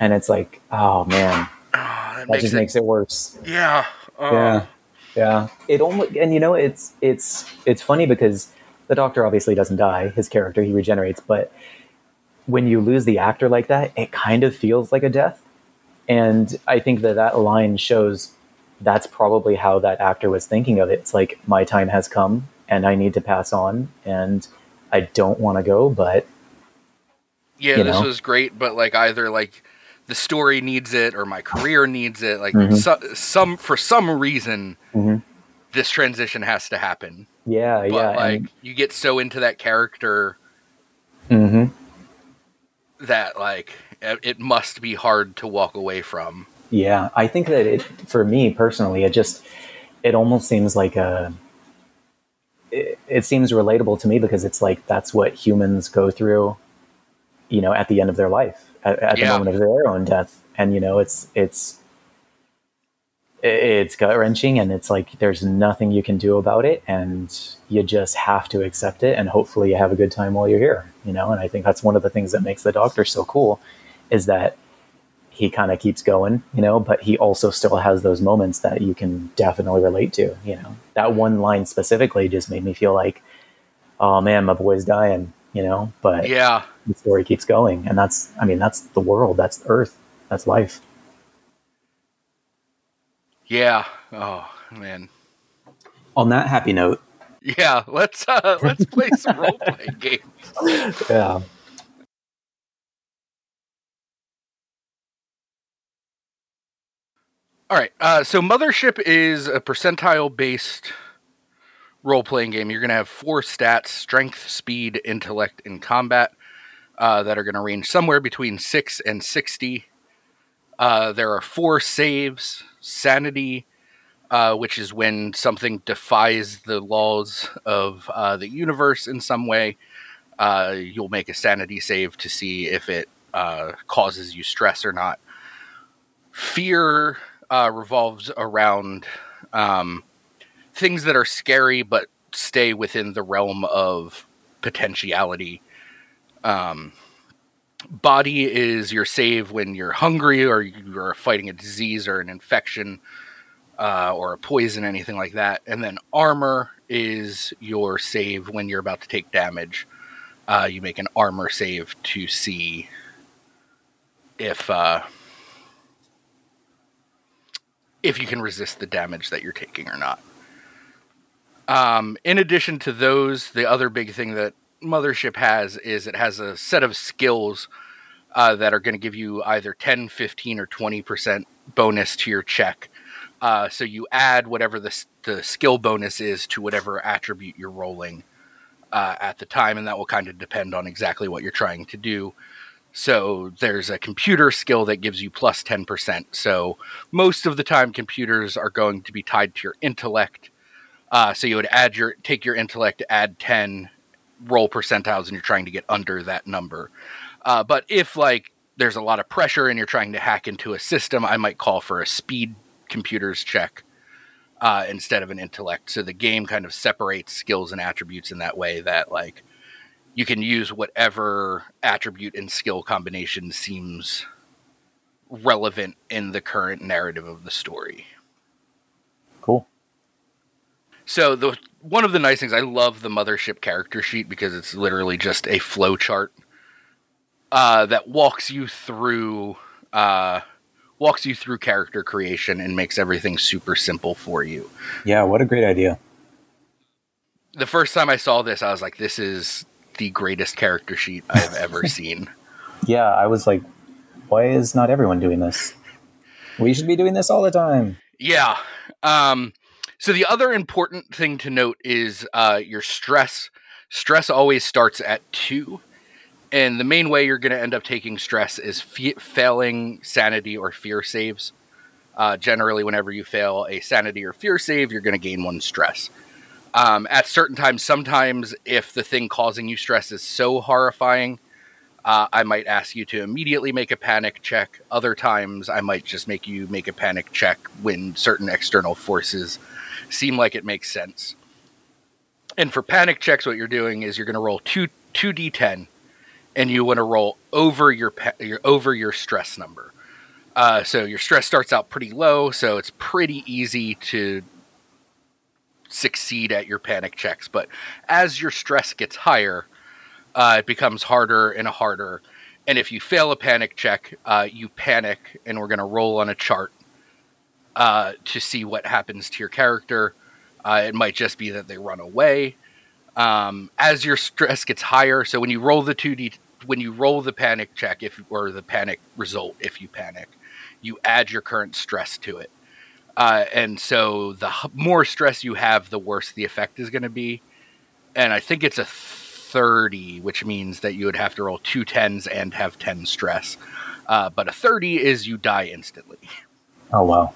and it's like, oh man, Ah, that just it, makes it worse. yeah. Uh, yeah, yeah. It only, and you know, it's it's it's funny because the Doctor obviously doesn't die; his character he regenerates, but when you lose the actor like that, it kind of feels like a death. And I think that that line shows that's probably how that actor was thinking of it. It's like my time has come and I need to pass on and I don't want to go, but yeah, this know. was great, but like either like the story needs it or my career needs it. Like mm-hmm. so, some for some reason, mm-hmm. this transition has to happen. Yeah, but, yeah. Like and... you get so into that character mm-hmm. That like it must be hard to walk away from. Yeah, I think that it for me personally, it just it almost seems like a it, it seems relatable to me because it's like that's what humans go through you know, at the end of their life, at, at yeah. the moment of their own death. And, you know, it's, it's, it's gut wrenching and it's like there's nothing you can do about it and you just have to accept it and hopefully you have a good time while you're here you know and i think that's one of the things that makes the doctor so cool is that he kind of keeps going you know but he also still has those moments that you can definitely relate to you know. That one line specifically just made me feel like oh man my boy's dying you know but yeah. the story keeps going and that's i mean that's the world that's earth that's life. Yeah. Oh man. On that happy note yeah let's uh let's play some role playing games. Yeah. All right uh so mothership is a percentile based role playing game, you're going to have four stats strength, speed, intellect, and combat uh, that are going to range somewhere between 6 and 60. Uh, there are four saves sanity, uh, which is when something defies the laws of uh, the universe in some way. Uh, you'll make a sanity save to see if it uh, causes you stress or not. Fear revolves around. Um, things that are scary but stay within the realm of potentiality. Um, body is your save when you're hungry or you're fighting a disease or an infection uh, or a poison, anything like that. And then armor is your save when you're about to take damage. Uh, you make an armor save to see if uh, if you can resist the damage that you're taking or not. Um, in addition to those, the other big thing that Mothership has is it has a set of skills uh, that are going to give you either 10, 15, or 20% bonus to your check. Uh, so you add whatever the, the skill bonus is to whatever attribute you're rolling uh, at the time, and that will kind of depend on exactly what you're trying to do. So there's a computer skill that gives you plus 10%. So most of the time, computers are going to be tied to your intellect uh, so you would add your take your intellect, add ten, roll percentiles, and you're trying to get under that number. Uh, but if like there's a lot of pressure and you're trying to hack into a system, I might call for a speed computers check uh, instead of an intellect. So the game kind of separates skills and attributes in that way that like you can use whatever attribute and skill combination seems relevant in the current narrative of the story. Cool. So the one of the nice things I love the mothership character sheet because it's literally just a flow chart uh, that walks you through uh, walks you through character creation and makes everything super simple for you. Yeah, what a great idea. The first time I saw this, I was like, "This is the greatest character sheet I have ever seen." Yeah, I was like, "Why is not everyone doing this? We should be doing this all the time." Yeah. Um, so the other important thing to note is uh, your stress. Stress always starts at two, and the main way you're going to end up taking stress is failing sanity or fear saves. Uh, generally, whenever you fail a sanity or fear save, you're going to gain one stress. Um, at certain times, sometimes if the thing causing you stress is so horrifying, uh, I might ask you to immediately make a panic check. Other times, I might just make you make a panic check when certain external forces seem like it makes sense. And for panic checks, what you're doing is you're going to roll two two d10, and you want to roll over your, your over your stress number. Uh, so your stress starts out pretty low, so it's pretty easy to succeed at your panic checks. But as your stress gets higher, uh, it becomes harder and harder. And if you fail a panic check, uh, you panic, and we're going to roll on a chart uh, to see what happens to your character. Uh, it might just be that they run away. Um, as your stress gets higher, so when you roll the two d, when you roll the panic check, if or the panic result, if you panic, you add your current stress to it. Uh, and so the more stress you have, the worse the effect is going to be. And I think it's a 30, which means that you would have to roll two tens and have 10 stress. Uh, but a 30 is you die instantly. Oh wow.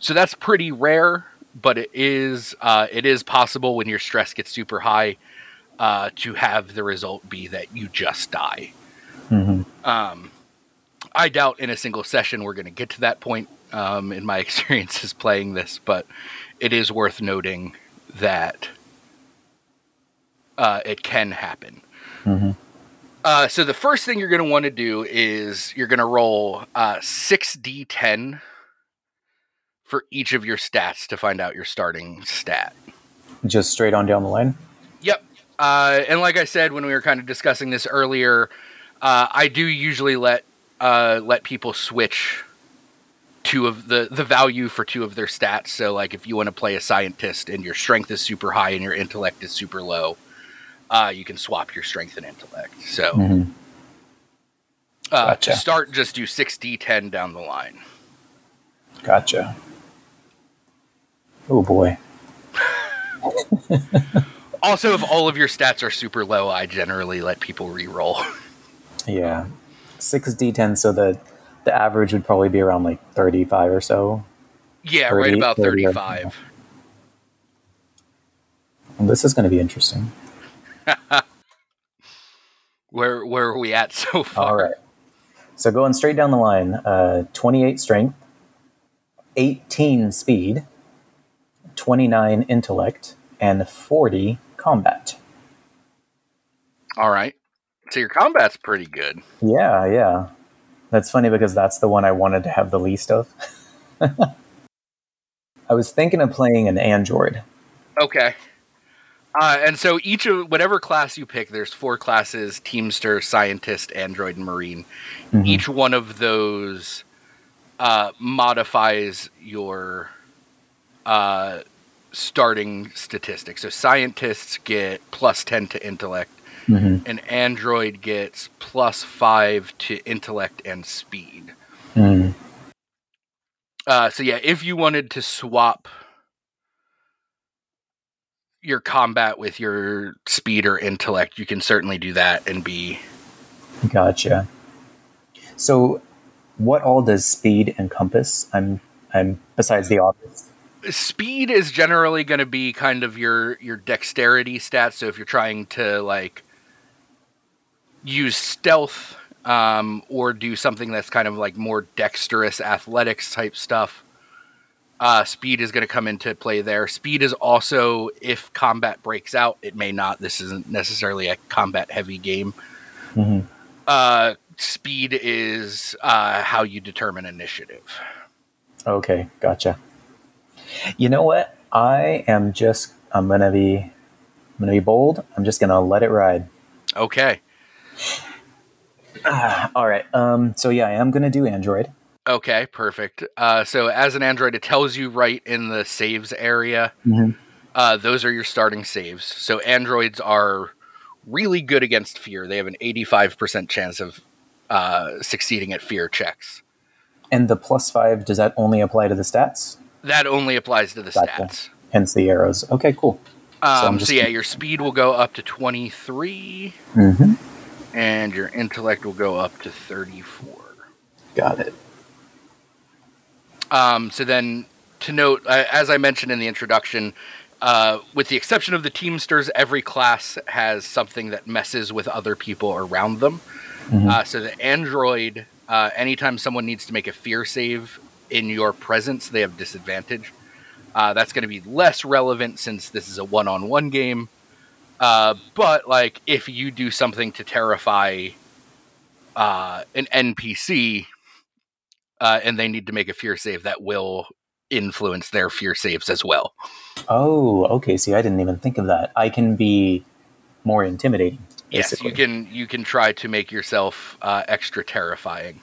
So that's pretty rare, but it is uh, it is possible when your stress gets super high uh, to have the result be that you just die. hmm Um, I doubt in a single session we're going to get to that point um, in my experiences playing this, but it is worth noting that uh, it can happen. hmm Uh, so the first thing you're going to want to do is you're going to roll uh, 6d10 for each of your stats to find out your starting stat. Just straight on down the line. Yep. Uh, and like I said when we were kind of discussing this earlier, uh, I do usually let uh, let people switch two of the the value for two of their stats. So like if you want to play a scientist and your strength is super high and your intellect is super low, uh, you can swap your strength and intellect. So hmm uh, to start, just do six d10 down the line. Gotcha. Oh boy. Also, if all of your stats are super low, I generally let people re-roll. Yeah. Six D10, so the the average would probably be around like 35 or so. yeah, right about 30, 35. Well, this is going to be interesting. Where where are we at so far? All right. So going straight down the line, uh, 28 strength, 18 speed, 29 intellect, and 40 combat. All right. So your combat's pretty good. Yeah, yeah. That's funny because that's the one I wanted to have the least of. I was thinking of playing an android. Okay. Uh, and so each of whatever class you pick, there's four classes: Teamster, Scientist, Android, and Marine. Mhm. Each one of those uh, modifies your uh, starting statistics. So scientists get plus ten to intellect. Mhm. An android gets plus five to intellect and speed. Mm. Uh, so yeah, if you wanted to swap your combat with your speed or intellect, you can certainly do that and be. Gotcha. So, what all does speed encompass? I'm, I'm besides the obvious. Speed is generally going to be kind of your your dexterity stats. So if you're trying to like use stealth um, or do something that's kind of like more dexterous athletics type stuff, uh, speed is going to come into play there. Speed is also if combat breaks out, it may not. This isn't necessarily a combat heavy game. hmm Uh, speed is uh, how you determine initiative. Okay, gotcha. You know what? I am just. I'm gonna be. I'm gonna be bold. I'm just gonna let it ride. Okay. Ah, all right. Um. So yeah, I am gonna do Android. Okay, perfect. Uh, so as an android, it tells you right in the saves area. Mhm. Uh, those are your starting saves. So androids are really good against fear. They have an 85% chance of uh, succeeding at fear checks. And the plus five does that only apply to the stats? That only applies to the Gotcha. stats. Hence the arrows. Okay, cool. Um, so, just- yeah, your speed will go up to 23, hmm and your intellect will go up to 34. Got it. Um, so then, to note, uh, as I mentioned in the introduction, uh, with the exception of the Teamsters, every class has something that messes with other people around them. Mhm. Uh, so the android, uh, anytime someone needs to make a fear save in your presence, they have disadvantage. Uh, that's going to be less relevant since this is a one-on-one game. Uh, but like, if you do something to terrify uh, an NPC, uh, and they need to make a fear save, that will influence their fear saves as well. Oh, okay. See, I didn't even think of that. I can be more intimidating. Yes, you can you can try to make yourself uh, extra terrifying.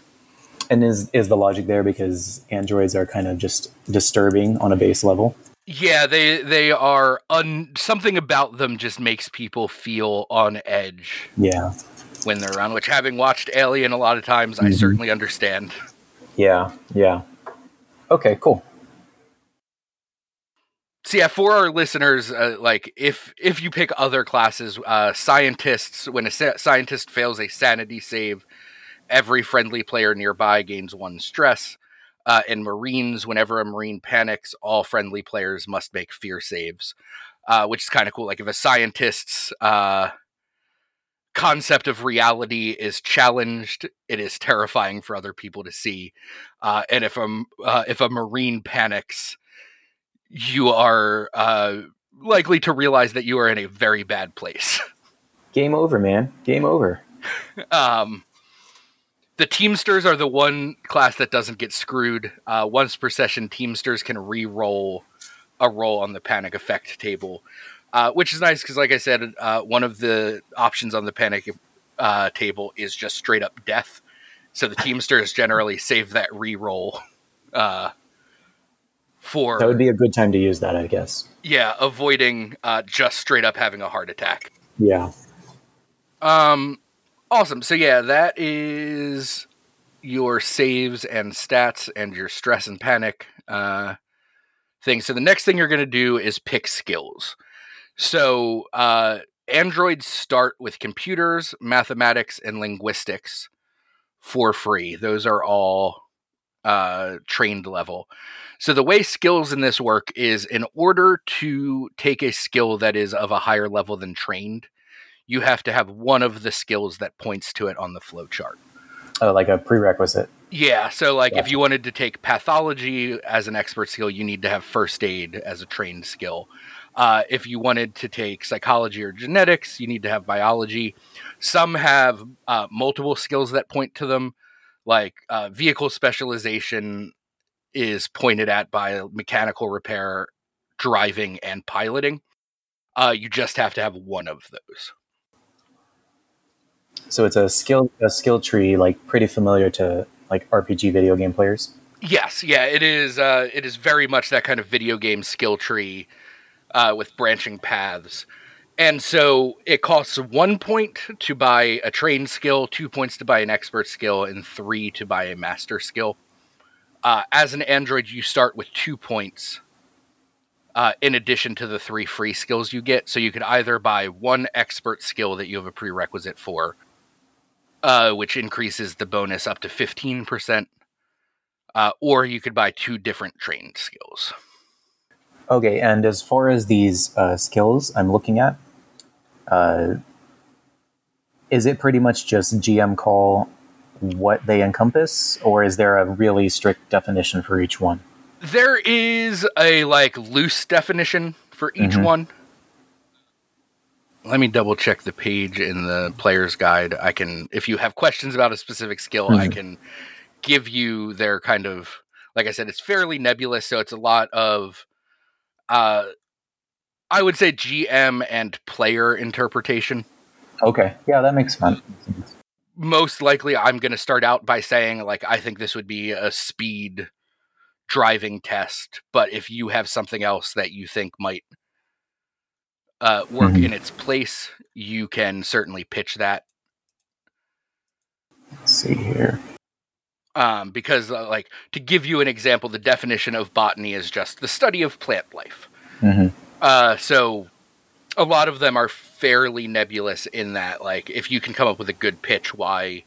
And is is the logic there because androids are kind of just disturbing on a base level? Yeah, they they are un, something about them just makes people feel on edge. Yeah. When they're around, which having watched Alien a lot of times, mm-hmm. I certainly understand. Yeah, yeah. Okay, cool. So yeah, for our listeners, uh, like if if you pick other classes, uh, scientists, when a sa- scientist fails a sanity save, every friendly player nearby gains one stress. Uh, and Marines, whenever a Marine panics, all friendly players must make fear saves, uh, which is kind of cool. Like if a scientist's uh, concept of reality is challenged, it is terrifying for other people to see. Uh, and if a uh, if a Marine panics, you are uh, likely to realize that you are in a very bad place. Game over, man. Game over. um, the Teamsters are the one class that doesn't get screwed. Uh, once per session, Teamsters can re-roll a roll on the panic effect table, uh, which is nice because, like I said, uh, one of the options on the panic uh, table is just straight up death. So the Teamsters generally save that re-roll uh, for. That would be a good time to use that, I guess. Yeah, avoiding uh, just straight up having a heart attack. Yeah. Um, Awesome. So yeah, that is your saves and stats and your stress and panic uh, thing. So the next thing you're going to do is pick skills. So uh, androids start with computers, mathematics, and linguistics for free. Those are all uh, trained level. So the way skills in this work is in order to take a skill that is of a higher level than trained, you have to have one of the skills that points to it on the flow chart. Oh, like a prerequisite. Yeah. So, like, if you wanted to take pathology as an expert skill, you need to have first aid as a trained skill. Uh, if you wanted to take psychology or genetics, you need to have biology. Some have uh, multiple skills that point to them, like uh, vehicle specialization is pointed at by mechanical repair, driving, and piloting. Uh, you just have to have one of those. So it's a skill a skill tree like pretty familiar to like RPG video game players. Yes, yeah, it is. Uh, it is very much that kind of video game skill tree uh, with branching paths. And so it costs one point to buy a trained skill, two points to buy an expert skill, and three to buy a master skill. Uh, as an android, you start with two points uh, in addition to the three free skills you get. So you could either buy one expert skill that you have a prerequisite for, uh, which increases the bonus up to 15%. Uh, or you could buy two different trained skills. Okay, and as far as these uh, skills I'm looking at, uh, is it pretty much just GM call what they encompass, or is there a really strict definition for each one? There is a like loose definition for each mm-hmm. one let me double check the page in the player's guide. I can, if you have questions about a specific skill, mm-hmm. I can give you their kind of, like I said, it's fairly nebulous. So it's a lot of, uh, I would say GM and player interpretation. Okay. Yeah, that makes sense. Most likely, I'm going to start out by saying, like, I think this would be a speed driving test. But if you have something else that you think might uh, work mm-hmm. in its place, you can certainly pitch that. Let's see here. Um, because, uh, like, to give you an example, the definition of botany is just the study of plant life. Mm-hmm. Uh, so, a lot of them are fairly nebulous in that, like, if you can come up with a good pitch, why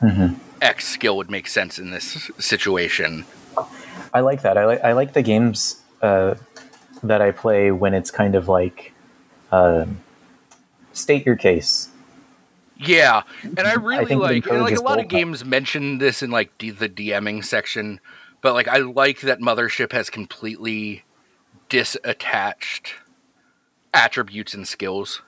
mm-hmm. X skill would make sense in this situation. I like that. I like I like the games uh, that I play when it's kind of like uh, state your case. Yeah, and I really I like like a lot of games mention this in like the DMing section, but like I like that Mothership has completely disattached attributes and skills.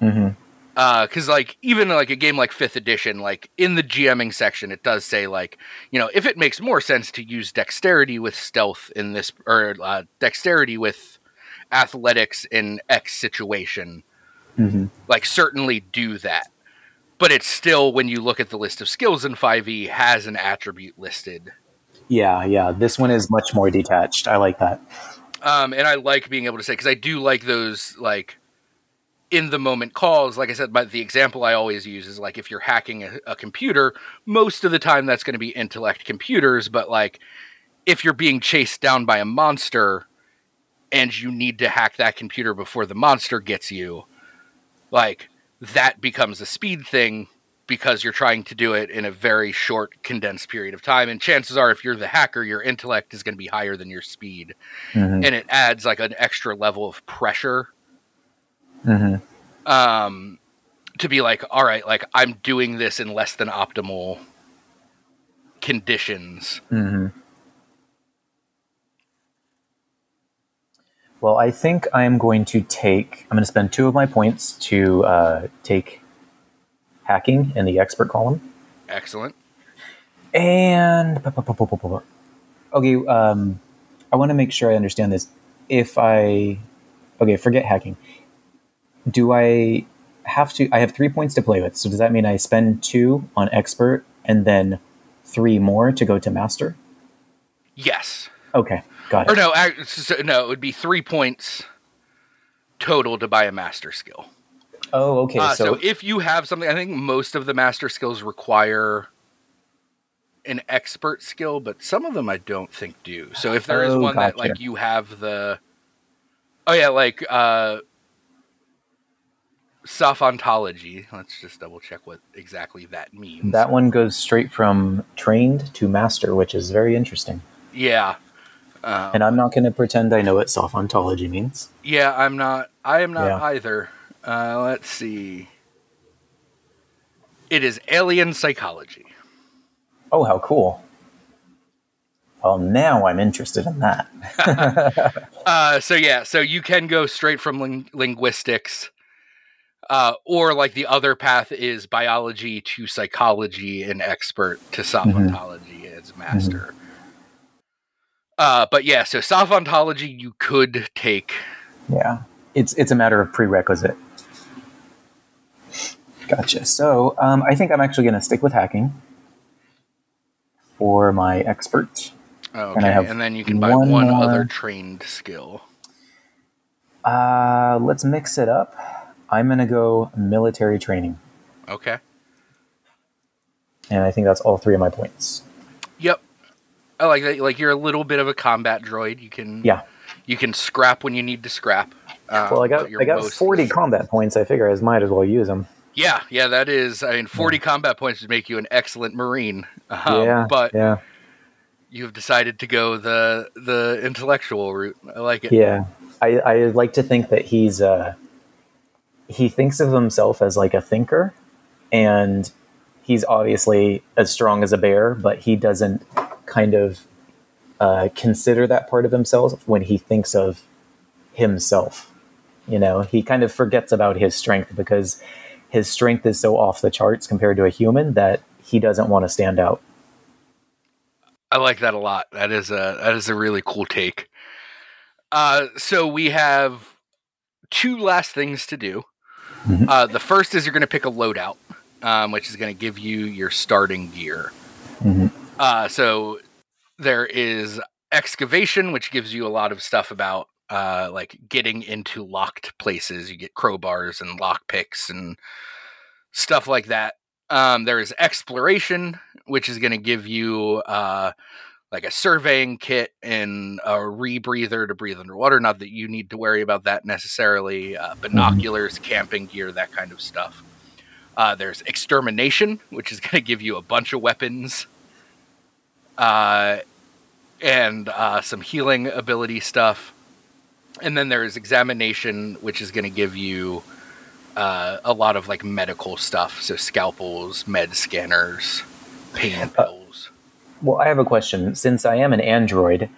Mm-hmm. Because uh, like even like a game like Fifth Edition, like in the GMing section, it does say like you know if it makes more sense to use dexterity with stealth in this or uh, dexterity with athletics in X situation, mm-hmm. like certainly do that. but it's still when you look at the list of skills in 5e has an attribute listed. Yeah, yeah. This one is much more detached. I like that. Um, and I like being able to say because I do like those like in the moment calls. Like I said, but the example I always use is like if you're hacking a, a computer, most of the time that's going to be intellect computers. But like if you're being chased down by a monster and you need to hack that computer before the monster gets you, like that becomes a speed thing because you're trying to do it in a very short condensed period of time and chances are if you're the hacker your intellect is going to be higher than your speed mm-hmm. and it adds like an extra level of pressure mm-hmm. um, to be like all right like i'm doing this in less than optimal conditions mm-hmm. Well i think i'm going to take i'm going to spend two of my points to uh, take hacking in the expert column. Excellent. And okay, um, I want to make sure I understand this. If I okay, forget hacking. Do I have to? I have three points to play with. So does that mean I spend two on expert and then three more to go to master? Yes. Okay, got it. Or no, so, no, it would be three points total to buy a master skill. Oh, okay. Uh, so, so if you have something, I think most of the master skills require an expert skill, but some of them I don't think do. So if there is oh, one gotcha. that like you have the Oh yeah, like uh Sophontology. Let's just double check what exactly that means. That one goes straight from trained to master, which is very interesting. Yeah. Um, and I'm not going to pretend I know what Sophontology means. Yeah, I'm not. I am not yeah. either. Uh, let's see. It is alien psychology. Oh, how cool. Well, now I'm interested in that. uh, so, yeah, so you can go straight from ling- linguistics, uh, or like the other path is biology to psychology and expert to sophontology mm-hmm. as master. Mm-hmm. Uh, but yeah, so sophontology you could take. Yeah, it's it's a matter of prerequisite. Gotcha. So um, I think I'm actually going to stick with hacking for my expert. okay, and, and, then you can buy one, one other trained skill. Uh, let's mix it up. I'm going to go military training. Okay. And I think that's all three of my points. Yep. I like that. Like you're a little bit of a combat droid. You can yeah. You can scrap when you need to scrap. Uh, well, I got I got 40 combat points. I figure I might as well use them. Yeah, yeah, that is. I mean, forty yeah. combat points would make you an excellent marine. Um, yeah, but yeah. you've decided to go the the intellectual route. I like it. Yeah, I I like to think that he's uh he thinks of himself as like a thinker, and he's obviously as strong as a bear, but he doesn't kind of uh, consider that part of himself when he thinks of himself. You know, he kind of forgets about his strength because his strength is so off the charts compared to a human that he doesn't want to stand out. I like that a lot. That is a that is a really cool take. Uh, so we have two last things to do. Mm-hmm. Uh, the first is you're going to pick a loadout, um, which is going to give you your starting gear. Uh, so there is excavation, which gives you a lot of stuff about uh, like getting into locked places. You get crowbars and lock picks and stuff like that. Um, there is exploration, which is going to give you uh, like a surveying kit and a rebreather to breathe underwater. Not that you need to worry about that necessarily. Uh, mm-hmm. binoculars, mm-hmm. camping gear, that kind of stuff. Uh, there's extermination, which is going to give you a bunch of weapons uh, and uh, some healing ability stuff and then there's examination, which is going to give you uh, a lot of like medical stuff, so scalpels, med scanners, pain pills. well, I have a question. Since I am an android,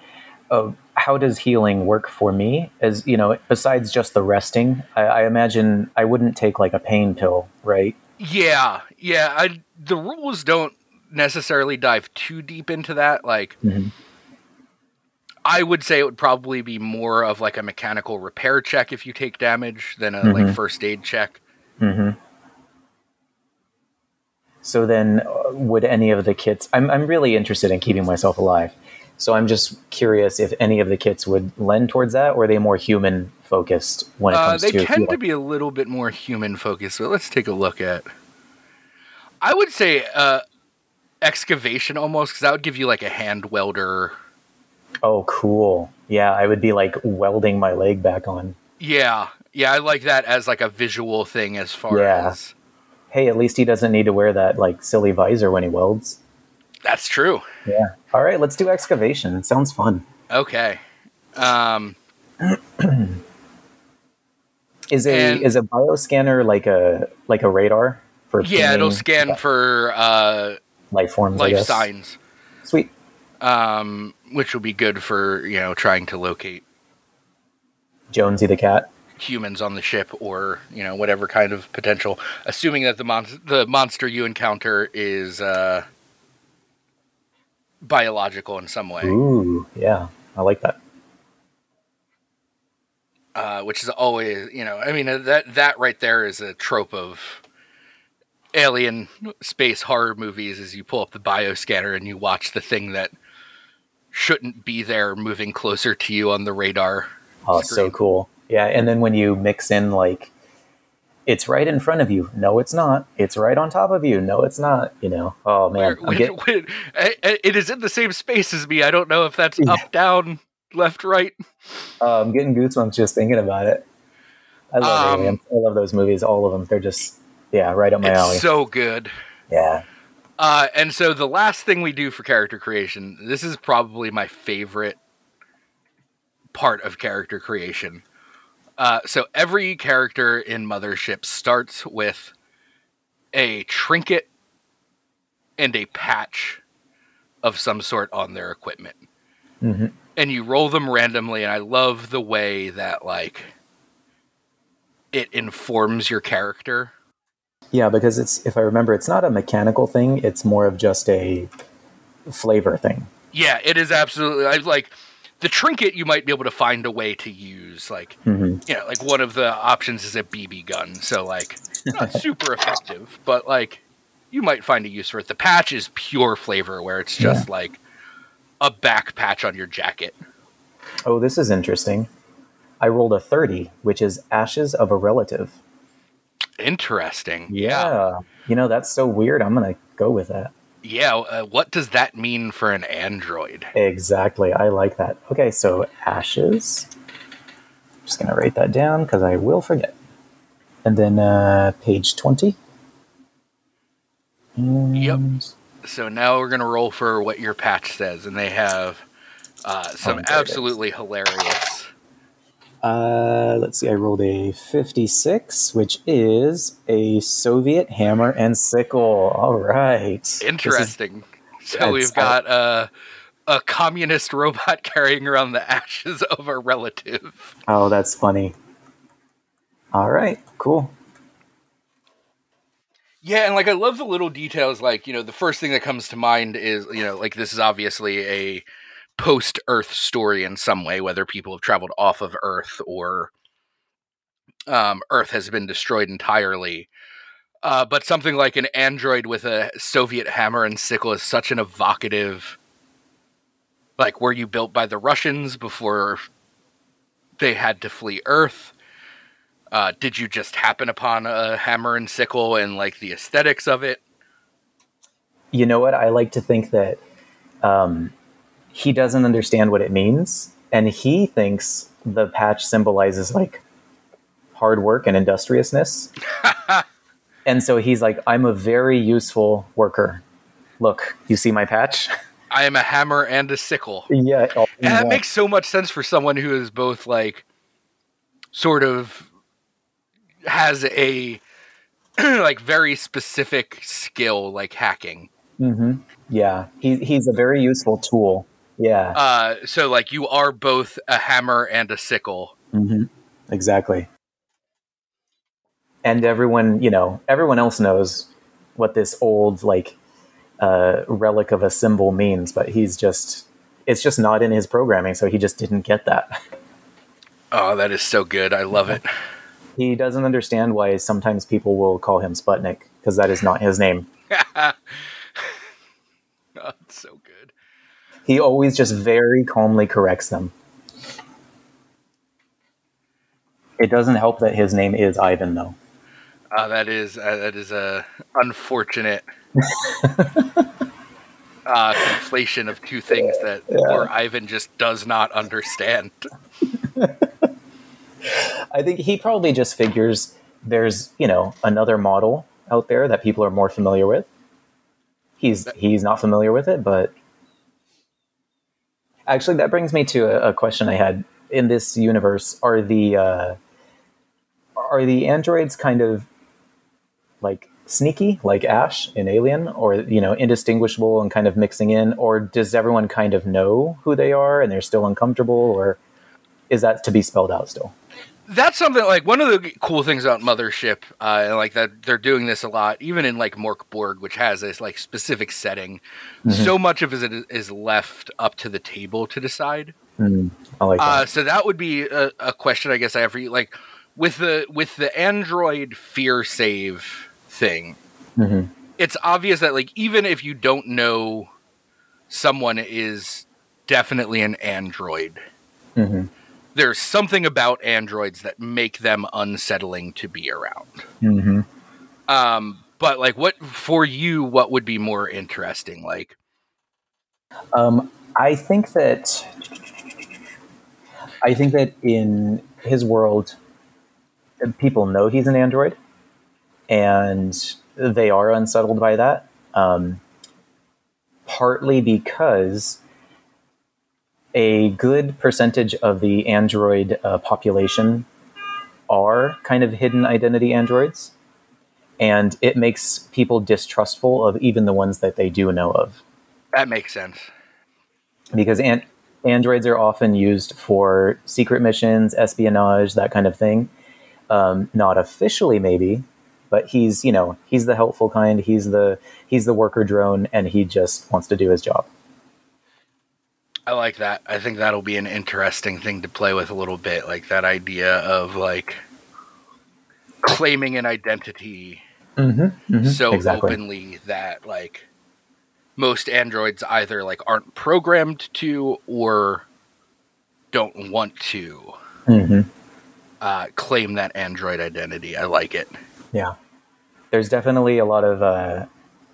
uh, how does healing work for me? As you know, besides just the resting, I, I imagine I wouldn't take like a pain pill, right? Yeah, yeah. I, the rules don't necessarily dive too deep into that. Like. Mm-hmm I would say it would probably be more of like a mechanical repair check if you take damage than a mm-hmm. like first aid check. Mm-hmm. So then, uh, would any of the kits? I'm I'm really interested in keeping myself alive. So I'm just curious if any of the kits would lend towards that, or are they more human focused when it Uh, comes they to? They tend to be a little bit more human focused. So let's take a look at. I would say uh, excavation almost, because that would give you like a hand welder. Oh, cool. Yeah, I would be like welding my leg back on. Yeah, yeah, I like that as like a visual thing as far Yeah. as. Hey, at least he doesn't need to wear that like silly visor when he welds. That's true. Yeah. All right, let's do excavation. Sounds fun. Okay. Um, Is a And- is a bioscanner like a like a radar for yeah, it'll scan for uh, life forms? I life guess. signs, Sweet. um, which will be good for you know trying to locate Jonesy the cat. humans on the ship or you know whatever kind of potential assuming that the mon- the monster you encounter is uh biological in some way Ooh, yeah, I like that. uh which is always you know i mean uh, that that right there is a trope of alien space horror movies is you pull up the bioscanner and you watch the thing that shouldn't be there moving closer to you on the radar Oh, so cool. Yeah, and then when you mix in like it's right in front of you. No, it's not. It's right on top of you. No, it's not. You know. Oh man, Where- when- get- when- it is in the same space as me. I don't know if that's Yeah. up, down, left, right. uh, I'm getting goosebumps just thinking about it. I love Um. I love those movies. All of them. They're just yeah, right up my it's alley. so good. yeah. Uh, and so the last thing we do for character creation, this is probably my favorite part of character creation. Uh, so every character in Mothership starts with a trinket and a patch of some sort on their equipment. hmm and you roll them randomly and i love the way that like it informs your character Yeah, because it's if I remember, it's not a mechanical thing. It's more of just a flavor thing. yeah it is absolutely i like the trinket you might be able to find a way to use like hmm you know like one of the options is a bb gun so like not super effective but like you might find a use for it the patch is pure flavor where it's just like a back patch on your jacket Oh, this is interesting. I rolled a thirty, which is ashes of a relative. Interesting yeah You know, that's so weird. I'm going to go with that. yeah uh, what does that mean for an android Exactly. I like that. Okay, so ashes. I'm Just going to write that down because I will forget. And then uh, page 20. Yep. So now we're gonna roll for what your patch says, and they have uh, some Oh, there it is. absolutely hilarious. Uh, let's see. I rolled a 56, which is a Soviet hammer and sickle. All right. This is- Interesting. So we've got uh, a communist robot carrying around the ashes of a relative. oh, that's funny. All right. Cool. Yeah, and like I love the little details. Like you know, the first thing that comes to mind is you know, like this is obviously a post-Earth story in some way, whether people have traveled off of Earth or um, Earth has been destroyed entirely. Uh, but something like an android with a Soviet hammer and sickle is such an evocative. Like, were you built by the Russians before they had to flee Earth? Uh, did you just happen upon a hammer and sickle and like the aesthetics of it? You know what? I like to think that um, he doesn't understand what it means, and he thinks the patch symbolizes like hard work and industriousness. and so he's like, I'm a very useful worker. Look, you see my patch? I am a hammer and a sickle. yeah. And that one. makes so much sense for someone who is both like sort of has a like very specific skill like hacking. Mhm. Yeah, he, he's a very useful tool. Yeah, Uh so like you are both a hammer and a sickle. hmm exactly. And everyone, you know, everyone else knows what this old like uh, relic of a symbol means, but he's just it's just not in his programming, so he just didn't get that. Oh, that is so good. I love it. He doesn't understand why sometimes people will call him Sputnik because that is not his name. so good. He always just very calmly corrects them. It doesn't help that his name is Ivan, though. Uh, that is uh, that is a unfortunate uh, conflation of two things that yeah. poor Ivan just does not understand. I think he probably just figures there's you know another model out there that people are more familiar with. He's he's not familiar with it, but actually that brings me to a, a question I had in this universe. Are the uh, are the androids kind of like sneaky like ash in alien or you know indistinguishable and kind of mixing in? Or does everyone kind of know who they are and they're still uncomfortable? Or is that to be spelled out still that's something like one of the cool things about Mothership, uh, and like that they're doing this a lot, even in like Mörk Borg, which has this like specific setting. Mm-hmm. So much of it is left up to the table to decide. Mm, I like uh, that. Uh, so that would be a, a, question I guess I have for you. Like with the with the Android fear save thing, mm-hmm. it's obvious that like even if you don't know someone is definitely an android. Mm-hmm there's something about androids that make them unsettling to be around. Mm-hmm. Um, but like, what for you? What would be more interesting? Like, um, I think that I think that in his world, people know he's an android, and they are unsettled by that. Um, partly because a good percentage of the Android uh, population are kind of hidden identity androids, and it makes people distrustful of even the ones that they do know of. That makes sense. Because an- androids are often used for secret missions, espionage, that kind of thing. Um, not officially, maybe, but he's you know he's the helpful kind. He's the he's the worker drone, and he just wants to do his job. I like that. I think that'll be an interesting thing to play with a little bit, like that idea of like claiming an identity mm-hmm, mm-hmm, so exactly. openly that like most androids either like aren't programmed to or don't want to mm-hmm. uh, claim that android identity. I like it. Yeah, there's definitely a lot of uh,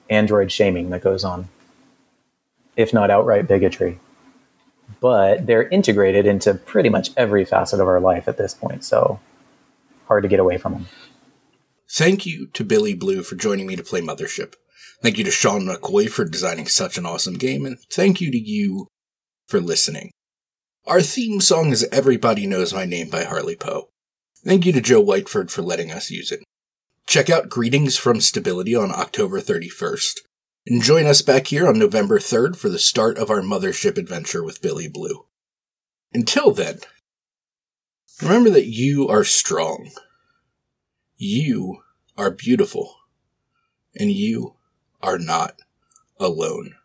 android shaming that goes on, if not outright bigotry but they're integrated into pretty much every facet of our life at this point. So hard to get away from them. Thank you to Billy Blue for joining me to play Mothership. Thank you to Sean McCoy for designing such an awesome game, and thank you to you for listening. Our theme song is Everybody Knows My Name by Harley Poe. Thank you to Joe Whiteford for letting us use it. Check out Greetings from Stability on October 31st. And join us back here on November 3rd for the start of our mothership adventure with Billy Blue. Until then, remember that you are strong. You are beautiful. And you are not alone.